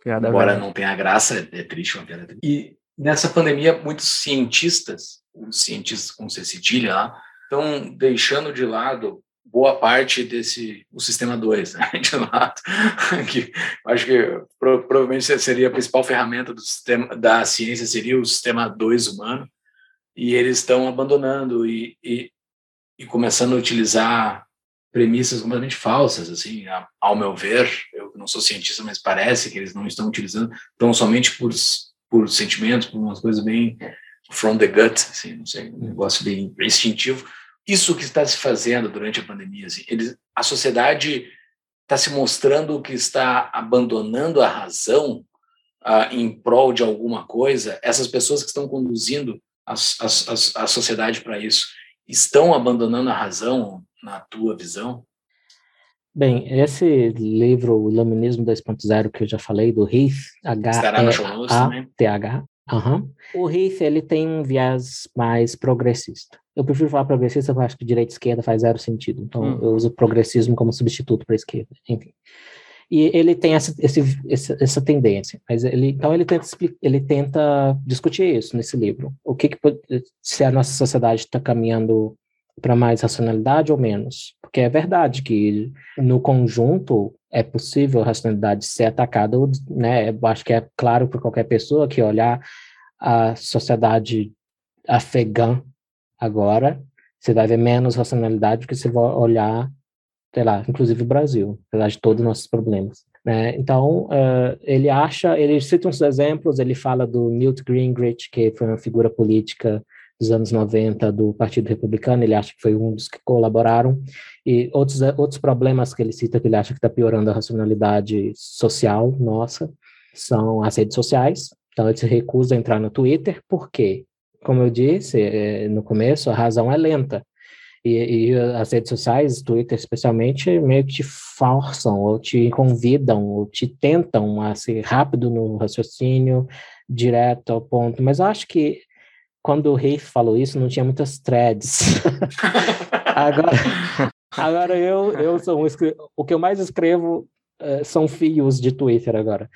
Piada embora velha. não tenha graça, é triste uma piada. E nessa pandemia, muitos cientistas, os cientistas com C cedilha lá, estão deixando de lado boa parte desse o sistema 2, né? *laughs* de lado, que acho que pro- provavelmente seria a principal ferramenta do sistema da ciência seria o sistema 2 humano, e eles estão abandonando e, e, e começando a utilizar premissas completamente falsas, assim, ao meu ver, eu não sou cientista, mas parece que eles não estão utilizando tão somente por, por sentimentos, por umas coisas bem from the gut, assim, não sei, um negócio bem, bem instintivo. Isso que está se fazendo durante a pandemia, assim, eles, a sociedade está se mostrando que está abandonando a razão ah, em prol de alguma coisa. Essas pessoas que estão conduzindo a, a, a, sociedade para isso estão abandonando a razão na tua visão? Bem, esse livro, o Iluminismo 2.0, que eu já falei, do Heath. H-E-A-T-H. Aham. O Heath, ele tem um viés mais progressista. Eu prefiro falar progressista, porque eu acho que direita e esquerda faz zero sentido. Então, Hum. eu uso progressismo como substituto para esquerda. Enfim. E ele tem essa, esse, essa tendência. Mas ele, então, ele tenta, ele tenta discutir isso nesse livro. O que, que se a nossa sociedade está caminhando para mais racionalidade ou menos? Porque é verdade que no conjunto é possível a racionalidade ser atacada, né? Eu acho que é claro para qualquer pessoa que olhar a sociedade afegã agora, você vai ver menos racionalidade do que se vai olhar, sei lá, inclusive o Brasil, apesar de todos os nossos problemas. Né? Então, eh, ele acha, ele cita uns exemplos, ele fala do Newt Gingrich, que foi uma figura política dos anos 90 do Partido Republicano, ele acha que foi um dos que colaboraram, e outros, outros problemas que ele cita que ele acha que está piorando a racionalidade social nossa são as redes sociais. Então, ele se recusa a entrar no Twitter, por quê? Como eu disse eh, no começo, a razão é lenta. E, e as redes sociais, Twitter especialmente, meio que te forçam, ou te convidam, ou te tentam a ser rápido no raciocínio, direto ao ponto. Mas eu acho que quando o Heath falou isso, não tinha muitas threads. *laughs* agora, agora eu, eu sou um o que eu mais escrevo eh, são fios de Twitter agora.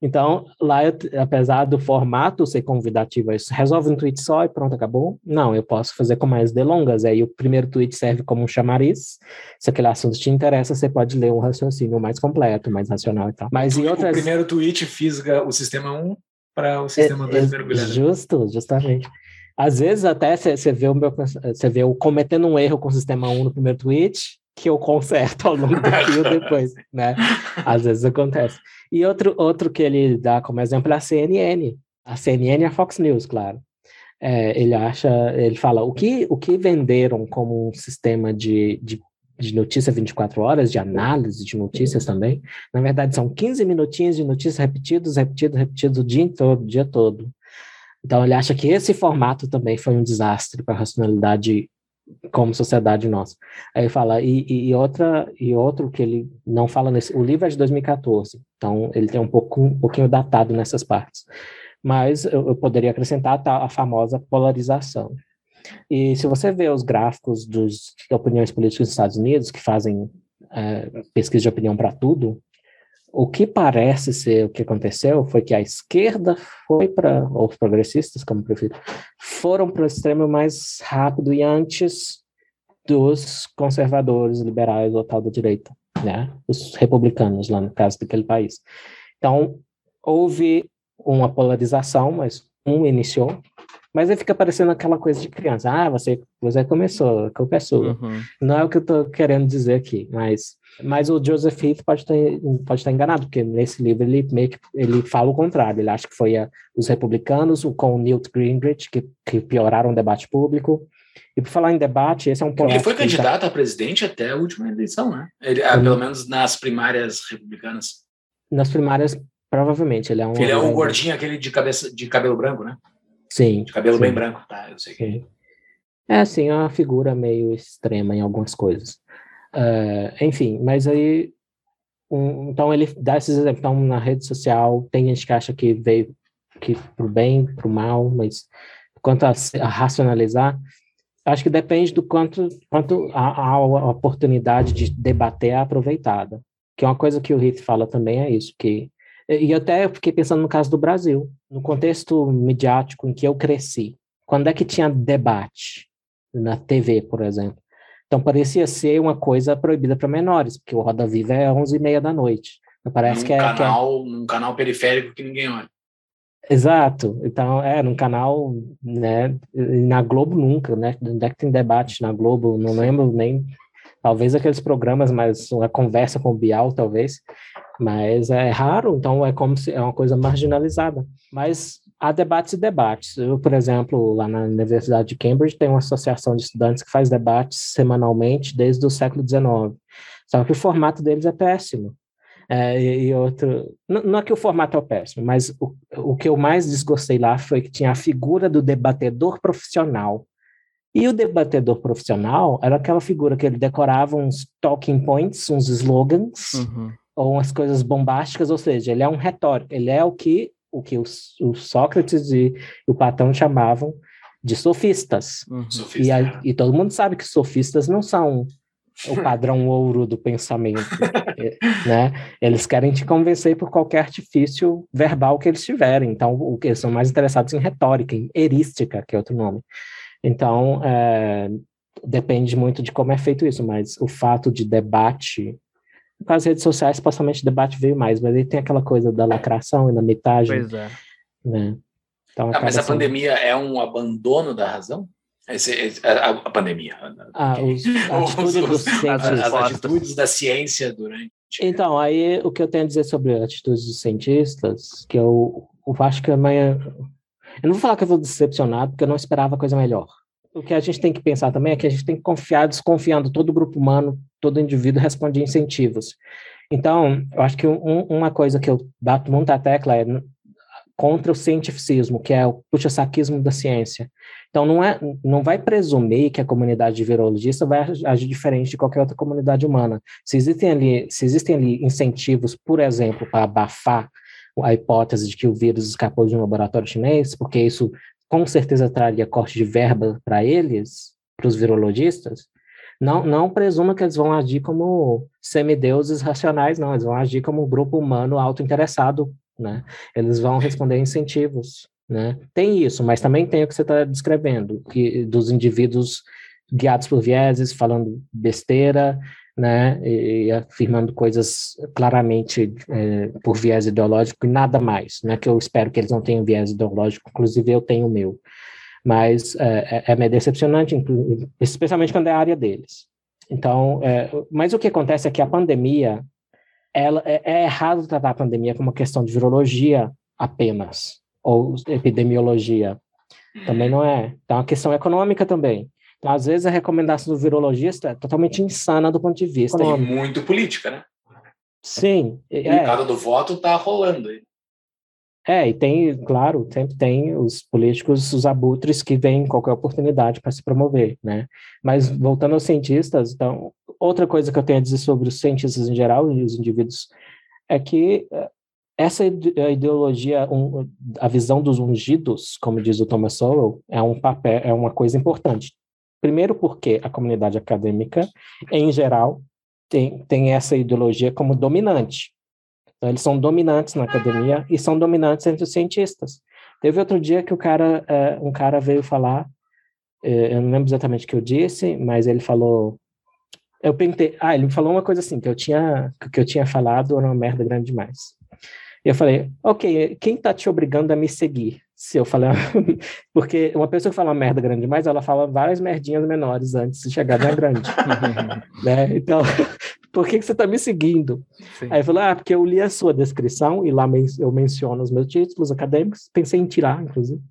Então, lá, eu, apesar do formato ser convidativo, isso resolve um tweet só e pronto, acabou. Não, eu posso fazer com mais delongas. Aí o primeiro tweet serve como um chamariz. Se aquele assunto te interessa, você pode ler um raciocínio mais completo, mais racional e tal. Mas em o outras. primeiro tweet fisga o sistema 1, para o sistema É, dele é, mergulhar. Justo, justamente. Às vezes até você vê o meu você vê eu cometendo um erro com o sistema 1 no primeiro tweet, que eu conserto ao longo do *laughs* fio depois, né? Às vezes acontece. E outro, outro que ele dá como exemplo é a CNN. A CNN e a Fox News, claro. É, ele acha, ele fala, o que, o que venderam como um sistema de, de, de notícia 24 horas, de análise de notícias também, na verdade são 15 minutinhos de notícias repetidos, repetidos, repetidos o dia todo, o dia todo. Então ele acha que esse formato também foi um desastre para a racionalidade como sociedade nossa. Aí fala, e, e, outra, e outro que ele não fala nesse, o livro é de 2014, então ele tem um pouco um pouquinho datado nessas partes. Mas eu, eu poderia acrescentar tá, a famosa polarização. E se você vê os gráficos dos opiniões políticas dos Estados Unidos, que fazem é, pesquisa de opinião para tudo, o que parece ser o que aconteceu foi que a esquerda foi para, os progressistas, como prefiro, foram para o extremo mais rápido e antes dos conservadores, liberais ou tal da direita, né? Os republicanos, lá no caso daquele país. Então, houve uma polarização, mas um iniciou, mas aí fica parecendo aquela coisa de criança. Ah, você, você começou, a culpa é sua. Uhum. Não é o que eu estou querendo dizer aqui, mas, mas o Joseph Heath pode estar, pode estar enganado, porque nesse livro ele meio que ele fala o contrário. Ele acha que foi a, os republicanos o- com o Newt Gingrich que, que pioraram o debate público. E por falar em debate, esse é um ponto. Ele foi tá- candidato a presidente até a última eleição, né? Ele, ah, Uhum. Pelo menos nas primárias republicanas. nas primárias, provavelmente, ele é um. Ele é o um- gordinho, aquele de cabeça de cabelo branco, né? Sim. De cabelo sim. bem branco, tá? Eu sei que. É, assim, é uma figura meio extrema em algumas coisas. Eh, enfim, mas aí. um- então, ele dá esses exemplos. Então, na rede social, tem gente que acha que veio que pro bem, pro mal, mas quanto a, a racionalizar, acho que depende do quanto, quanto a, a, a oportunidade de debater é aproveitada. Que é uma coisa que o Heath fala também é isso, que e até eu fiquei pensando no caso do Brasil, no contexto midiático em que eu cresci. Quando é que tinha debate na TV, por exemplo? Então parecia ser uma coisa proibida para menores, porque o Roda Viva é 11h30 da noite. Parece num, que é, que é- canal, num canal periférico que ninguém olha. Exato. Então, é, num canal, né, e na Globo nunca, né, onde é que tem debate na Globo, não lembro nem, talvez aqueles programas, mas uma conversa com o Bial, talvez, mas é raro, então é como se, é uma coisa marginalizada. Mas há debates e debates. Eu, por exemplo, lá na Universidade de Cambridge tem uma associação de estudantes que faz debates semanalmente desde o século XIX, só que o formato deles é péssimo. É, e, outro, não, não é que o formato é péssimo, mas o, o que eu mais desgostei lá foi que tinha a figura do debatedor profissional. E o debatedor profissional era aquela figura que ele decorava uns talking points, uns slogans, Uhum. Ou umas coisas bombásticas, ou seja, ele é um retórico, ele é o que o que os, os Sócrates e o Platão chamavam de sofistas. Uhum. Sofista, E, a- e todo mundo sabe que sofistas não são o *laughs* padrão ouro do pensamento, *laughs* né? Eles querem te convencer por qualquer artifício verbal que eles tiverem. Então, o que eles são mais interessados em retórica, em erística, que é outro nome. Então, eh, depende muito de como é feito isso, mas o fato de debate com as redes sociais, supostamente debate veio mais, mas aí tem aquela coisa da lacração e da metagem, Pois é. né? Então, Ah, mas a sendo- pandemia é um abandono da razão? Esse- esse- a, a pandemia. Ah, os, *laughs* a atitude dos Os- as, as atitudes da ciência durante. Então, aí o que eu tenho a dizer sobre atitudes dos cientistas, que eu, eu acho que amanhã. Eu não vou falar que eu vou decepcionado, porque eu não esperava coisa melhor. O que a gente tem que pensar também é que a gente tem que confiar, desconfiando todo grupo humano, todo indivíduo responde incentivos. Então, eu acho que um- uma coisa que eu bato muito a tecla é contra o cientificismo, que é o puxa-saquismo da ciência. Então, não, é, não vai presumir que a comunidade de virologista vai ag- agir diferente de qualquer outra comunidade humana. Se existem ali, se existem ali incentivos, por exemplo, para abafar a hipótese de que o vírus escapou de um laboratório chinês, porque isso com certeza traria corte de verba para eles, para os virologistas, não, não presuma que eles vão agir como semideuses racionais, não, eles vão agir como um grupo humano autointeressado, né? Eles vão responder a incentivos, né? Tem isso, mas também tem o que você está descrevendo, que dos indivíduos guiados por vieses, falando besteira, né, e afirmando coisas claramente é, por viés ideológico e nada mais, né, que eu espero que eles não tenham viés ideológico, inclusive eu tenho o meu, mas é, é, é decepcionante, especialmente quando é a área deles. Então, é, mas o que acontece é que a pandemia, ela, é, é errado tratar a pandemia como uma questão de virologia apenas, ou epidemiologia, também não é. Então, a questão econômica também. Então, às vezes, a recomendação do virologista é totalmente insana do ponto de vista. E muito política, né? Sim. O mercado é. do voto está rolando aí. É, e tem, claro, sempre tem os políticos, os abutres que vêm qualquer oportunidade para se promover, né? Mas voltando aos cientistas, então, outra coisa que eu tenho a dizer sobre os cientistas em geral e os indivíduos é que eh, essa ideologia, um, a visão dos ungidos, como diz o Thomas Sowell, é um papel, é uma coisa importante. Primeiro porque a comunidade acadêmica, em geral, tem, tem essa ideologia como dominante. Então, eles são dominantes na academia e são dominantes entre os cientistas. Teve outro dia que o cara, uh, um cara veio falar, uh, eu não lembro exatamente o que eu disse, mas ele falou, eu pensei, ah, ele falou uma coisa assim, que eu tinha, que eu tinha falado era uma merda grande demais. E eu falei, ok, quem está te obrigando a me seguir? Se eu falar, *laughs* porque uma pessoa que fala uma merda grande demais, ela fala várias merdinhas menores antes de chegar na grande, *laughs* né? Então, *laughs* por que, que você está me seguindo? Sim. Aí eu falei, ah, porque eu li a sua descrição e lá eu menciono os meus títulos acadêmicos, pensei em tirar, inclusive.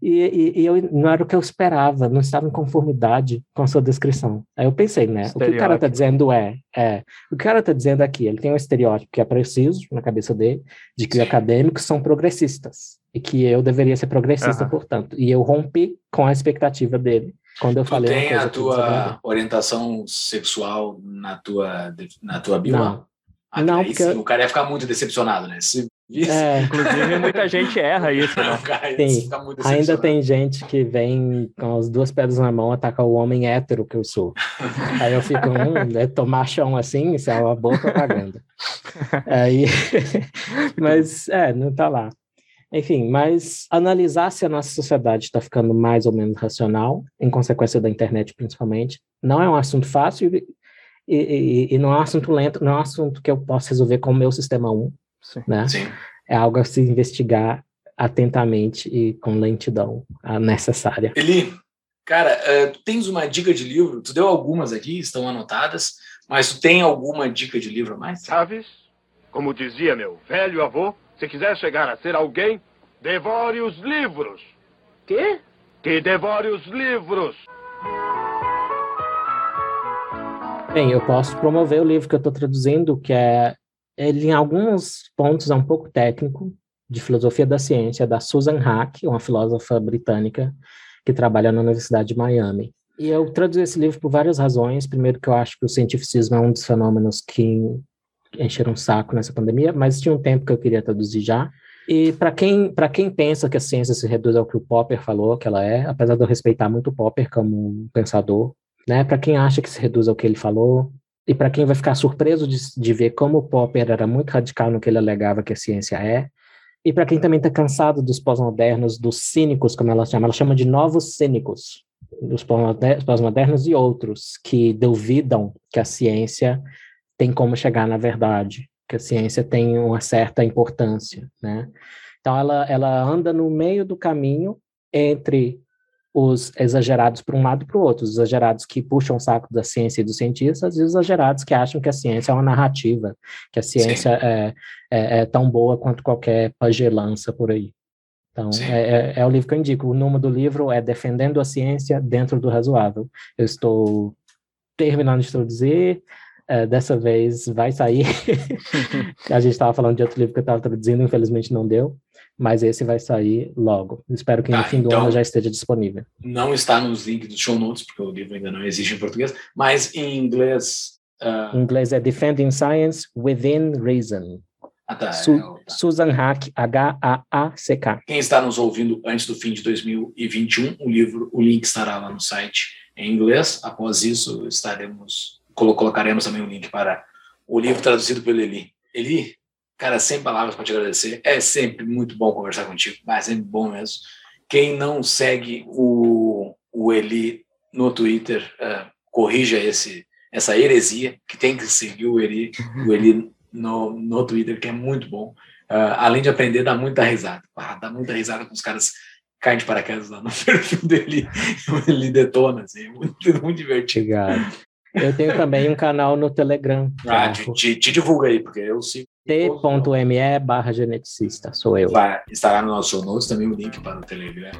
E, e, e, eu, não era o que eu esperava, não estava em conformidade com a sua descrição. Aí eu pensei, né? O que o cara está dizendo é, é, o que o cara está dizendo aqui, ele tem um estereótipo que é preciso na cabeça dele, de que Sim. os acadêmicos são progressistas e que eu deveria ser progressista, uhum. portanto. E eu rompi com a expectativa dele quando eu tu falei. Tem a tua orientação sexual na tua na tua bio? Não. Ah, não, porque... o cara ia ficar muito decepcionado, né? Se é, *laughs* inclusive, muita gente erra *laughs* isso. Né? Tem, ainda tem gente que vem com as duas pedras na mão atacar o homem hétero que eu sou. *laughs* Aí eu fico, um, é tomar chão assim, isso é uma boa propaganda. Aí, mas, é, não tá lá. Enfim, mas analisar se a nossa sociedade está ficando mais ou menos racional, em consequência da internet principalmente, não é um assunto fácil e, e, e não é um assunto lento, não é um assunto que eu posso resolver com o meu sistema 1 Sim. Né? Sim. É algo a se investigar atentamente e com lentidão necessária. Eli, cara, uh, tu tens uma dica de livro? Tu deu algumas aqui, estão anotadas, mas tu tem alguma dica de livro a mais? Chaves, como dizia meu velho avô, se quiser chegar a ser alguém, devore os livros. Quê? Que devore os livros. Bem, eu posso promover o livro que eu estou traduzindo, que é ele em alguns pontos é um pouco técnico, de filosofia da ciência, da Susan Hack, uma filósofa britânica que trabalha na Universidade de Miami. E eu traduzi esse livro por várias razões. Primeiro, que eu acho que o cientificismo é um dos fenômenos que encheram um saco nessa pandemia, mas tinha um tempo que eu queria traduzir já. E para quem, quem pensa que a ciência se reduz ao que o Popper falou que ela é, apesar de eu respeitar muito o Popper como um pensador, né? Para quem acha que se reduz ao que ele falou, e para quem vai ficar surpreso de, de ver como o Popper era muito radical no que ele alegava que a ciência é, e para quem também está cansado dos pós-modernos, dos cínicos, como ela chama, ela chama de novos cínicos, dos pós-modernos e outros que duvidam que a ciência tem como chegar na verdade, que a ciência tem uma certa importância, né? Então ela, ela anda no meio do caminho entre os exagerados para um lado e para o outro, os exagerados que puxam o saco da ciência e dos cientistas e os exagerados que acham que a ciência é uma narrativa, que a ciência é, é, é, tão boa quanto qualquer pagelança por aí. Então, é, é, é, o livro que eu indico. O nome do livro é Defendendo a Ciência Dentro do Razoável. Eu estou terminando de traduzir, é, dessa vez vai sair. *laughs* a gente estava falando de outro livro que eu estava traduzindo, infelizmente não deu mas esse vai sair logo. Espero que no tá, fim do então, ano já esteja disponível. Não está nos links do show notes, porque o livro ainda não existe em português, mas em inglês. Uh... Em inglês é Defending Science Within Reason. Ah, tá, Su é, tá. Susan Hack, H-A-A-C-K. Quem está nos ouvindo antes do fim de 2021, o livro, o link estará lá no site em inglês. Após isso, estaremos colocaremos também um link para o livro traduzido pelo Eli. Eli, Cara, sem palavras para te agradecer. É sempre muito bom conversar contigo, mas é sempre bom mesmo. Quem não segue o, o Eli no Twitter, uh, corrija esse, essa heresia, que tem que seguir o Eli, o Eli no, no Twitter, que é muito bom. Uh, além de aprender, dá muita risada. Ah, dá muita risada com os caras caem de paraquedas lá no *laughs* perfil dele. Ele detona, assim, é muito, muito divertido. Obrigado. Eu tenho também um canal no Telegram. Ah, te, te, te divulga aí, porque eu sigo. T.me barra geneticista, sou eu. Vai, estará no nosso notes também o link para o Telegram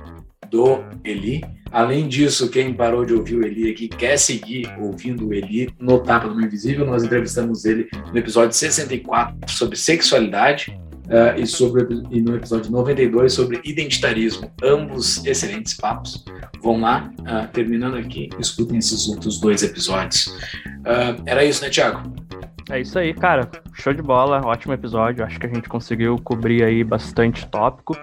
do Eli. Além disso, quem parou de ouvir o Eli aqui quer seguir ouvindo o Eli no Tapa do Invisível, nós entrevistamos ele no episódio 64 sobre sexualidade. Uh, e, sobre, e no episódio 92 sobre identitarismo. Ambos excelentes papos. Vão lá, uh, terminando aqui, escutem esses outros dois episódios. Uh, era isso, né, Thiago? É isso aí, cara. Show de bola, ótimo episódio. Acho que a gente conseguiu cobrir aí bastante tópico.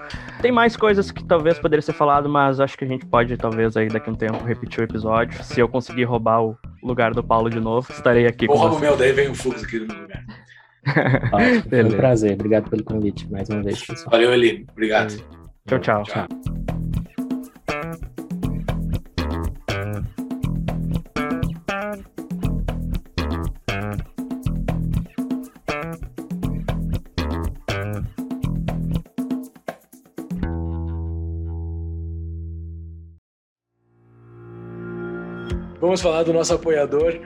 Tem mais coisas que talvez poderia ser falado, mas acho que a gente pode, talvez, aí daqui a um tempo, repetir o episódio. Se eu conseguir roubar o lugar do Paulo de novo, estarei aqui Ou com roubo o meu, daí vem o Fux aqui no meu lugar. *laughs* Ótimo, foi um prazer. Obrigado pelo convite mais uma vez, pessoal. Valeu, Eli. Obrigado. Tchau, tchau. Tchau. Vamos falar do nosso apoiador,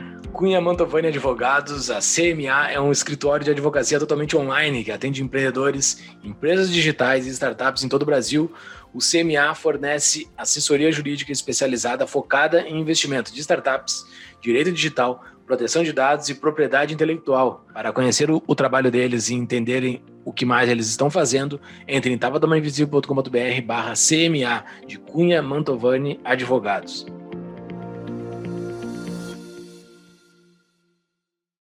Cunha Mantovani Advogados. A CMA é um escritório de advocacia totalmente online que atende empreendedores, empresas digitais e startups em todo o Brasil. O CMA fornece assessoria jurídica especializada focada em investimento de startups, direito digital, proteção de dados e propriedade intelectual. Para conhecer o, o trabalho deles e entenderem o que mais eles estão fazendo, entre em tavadamanvisível.com.br barra CMA de Cunha Mantovani Advogados.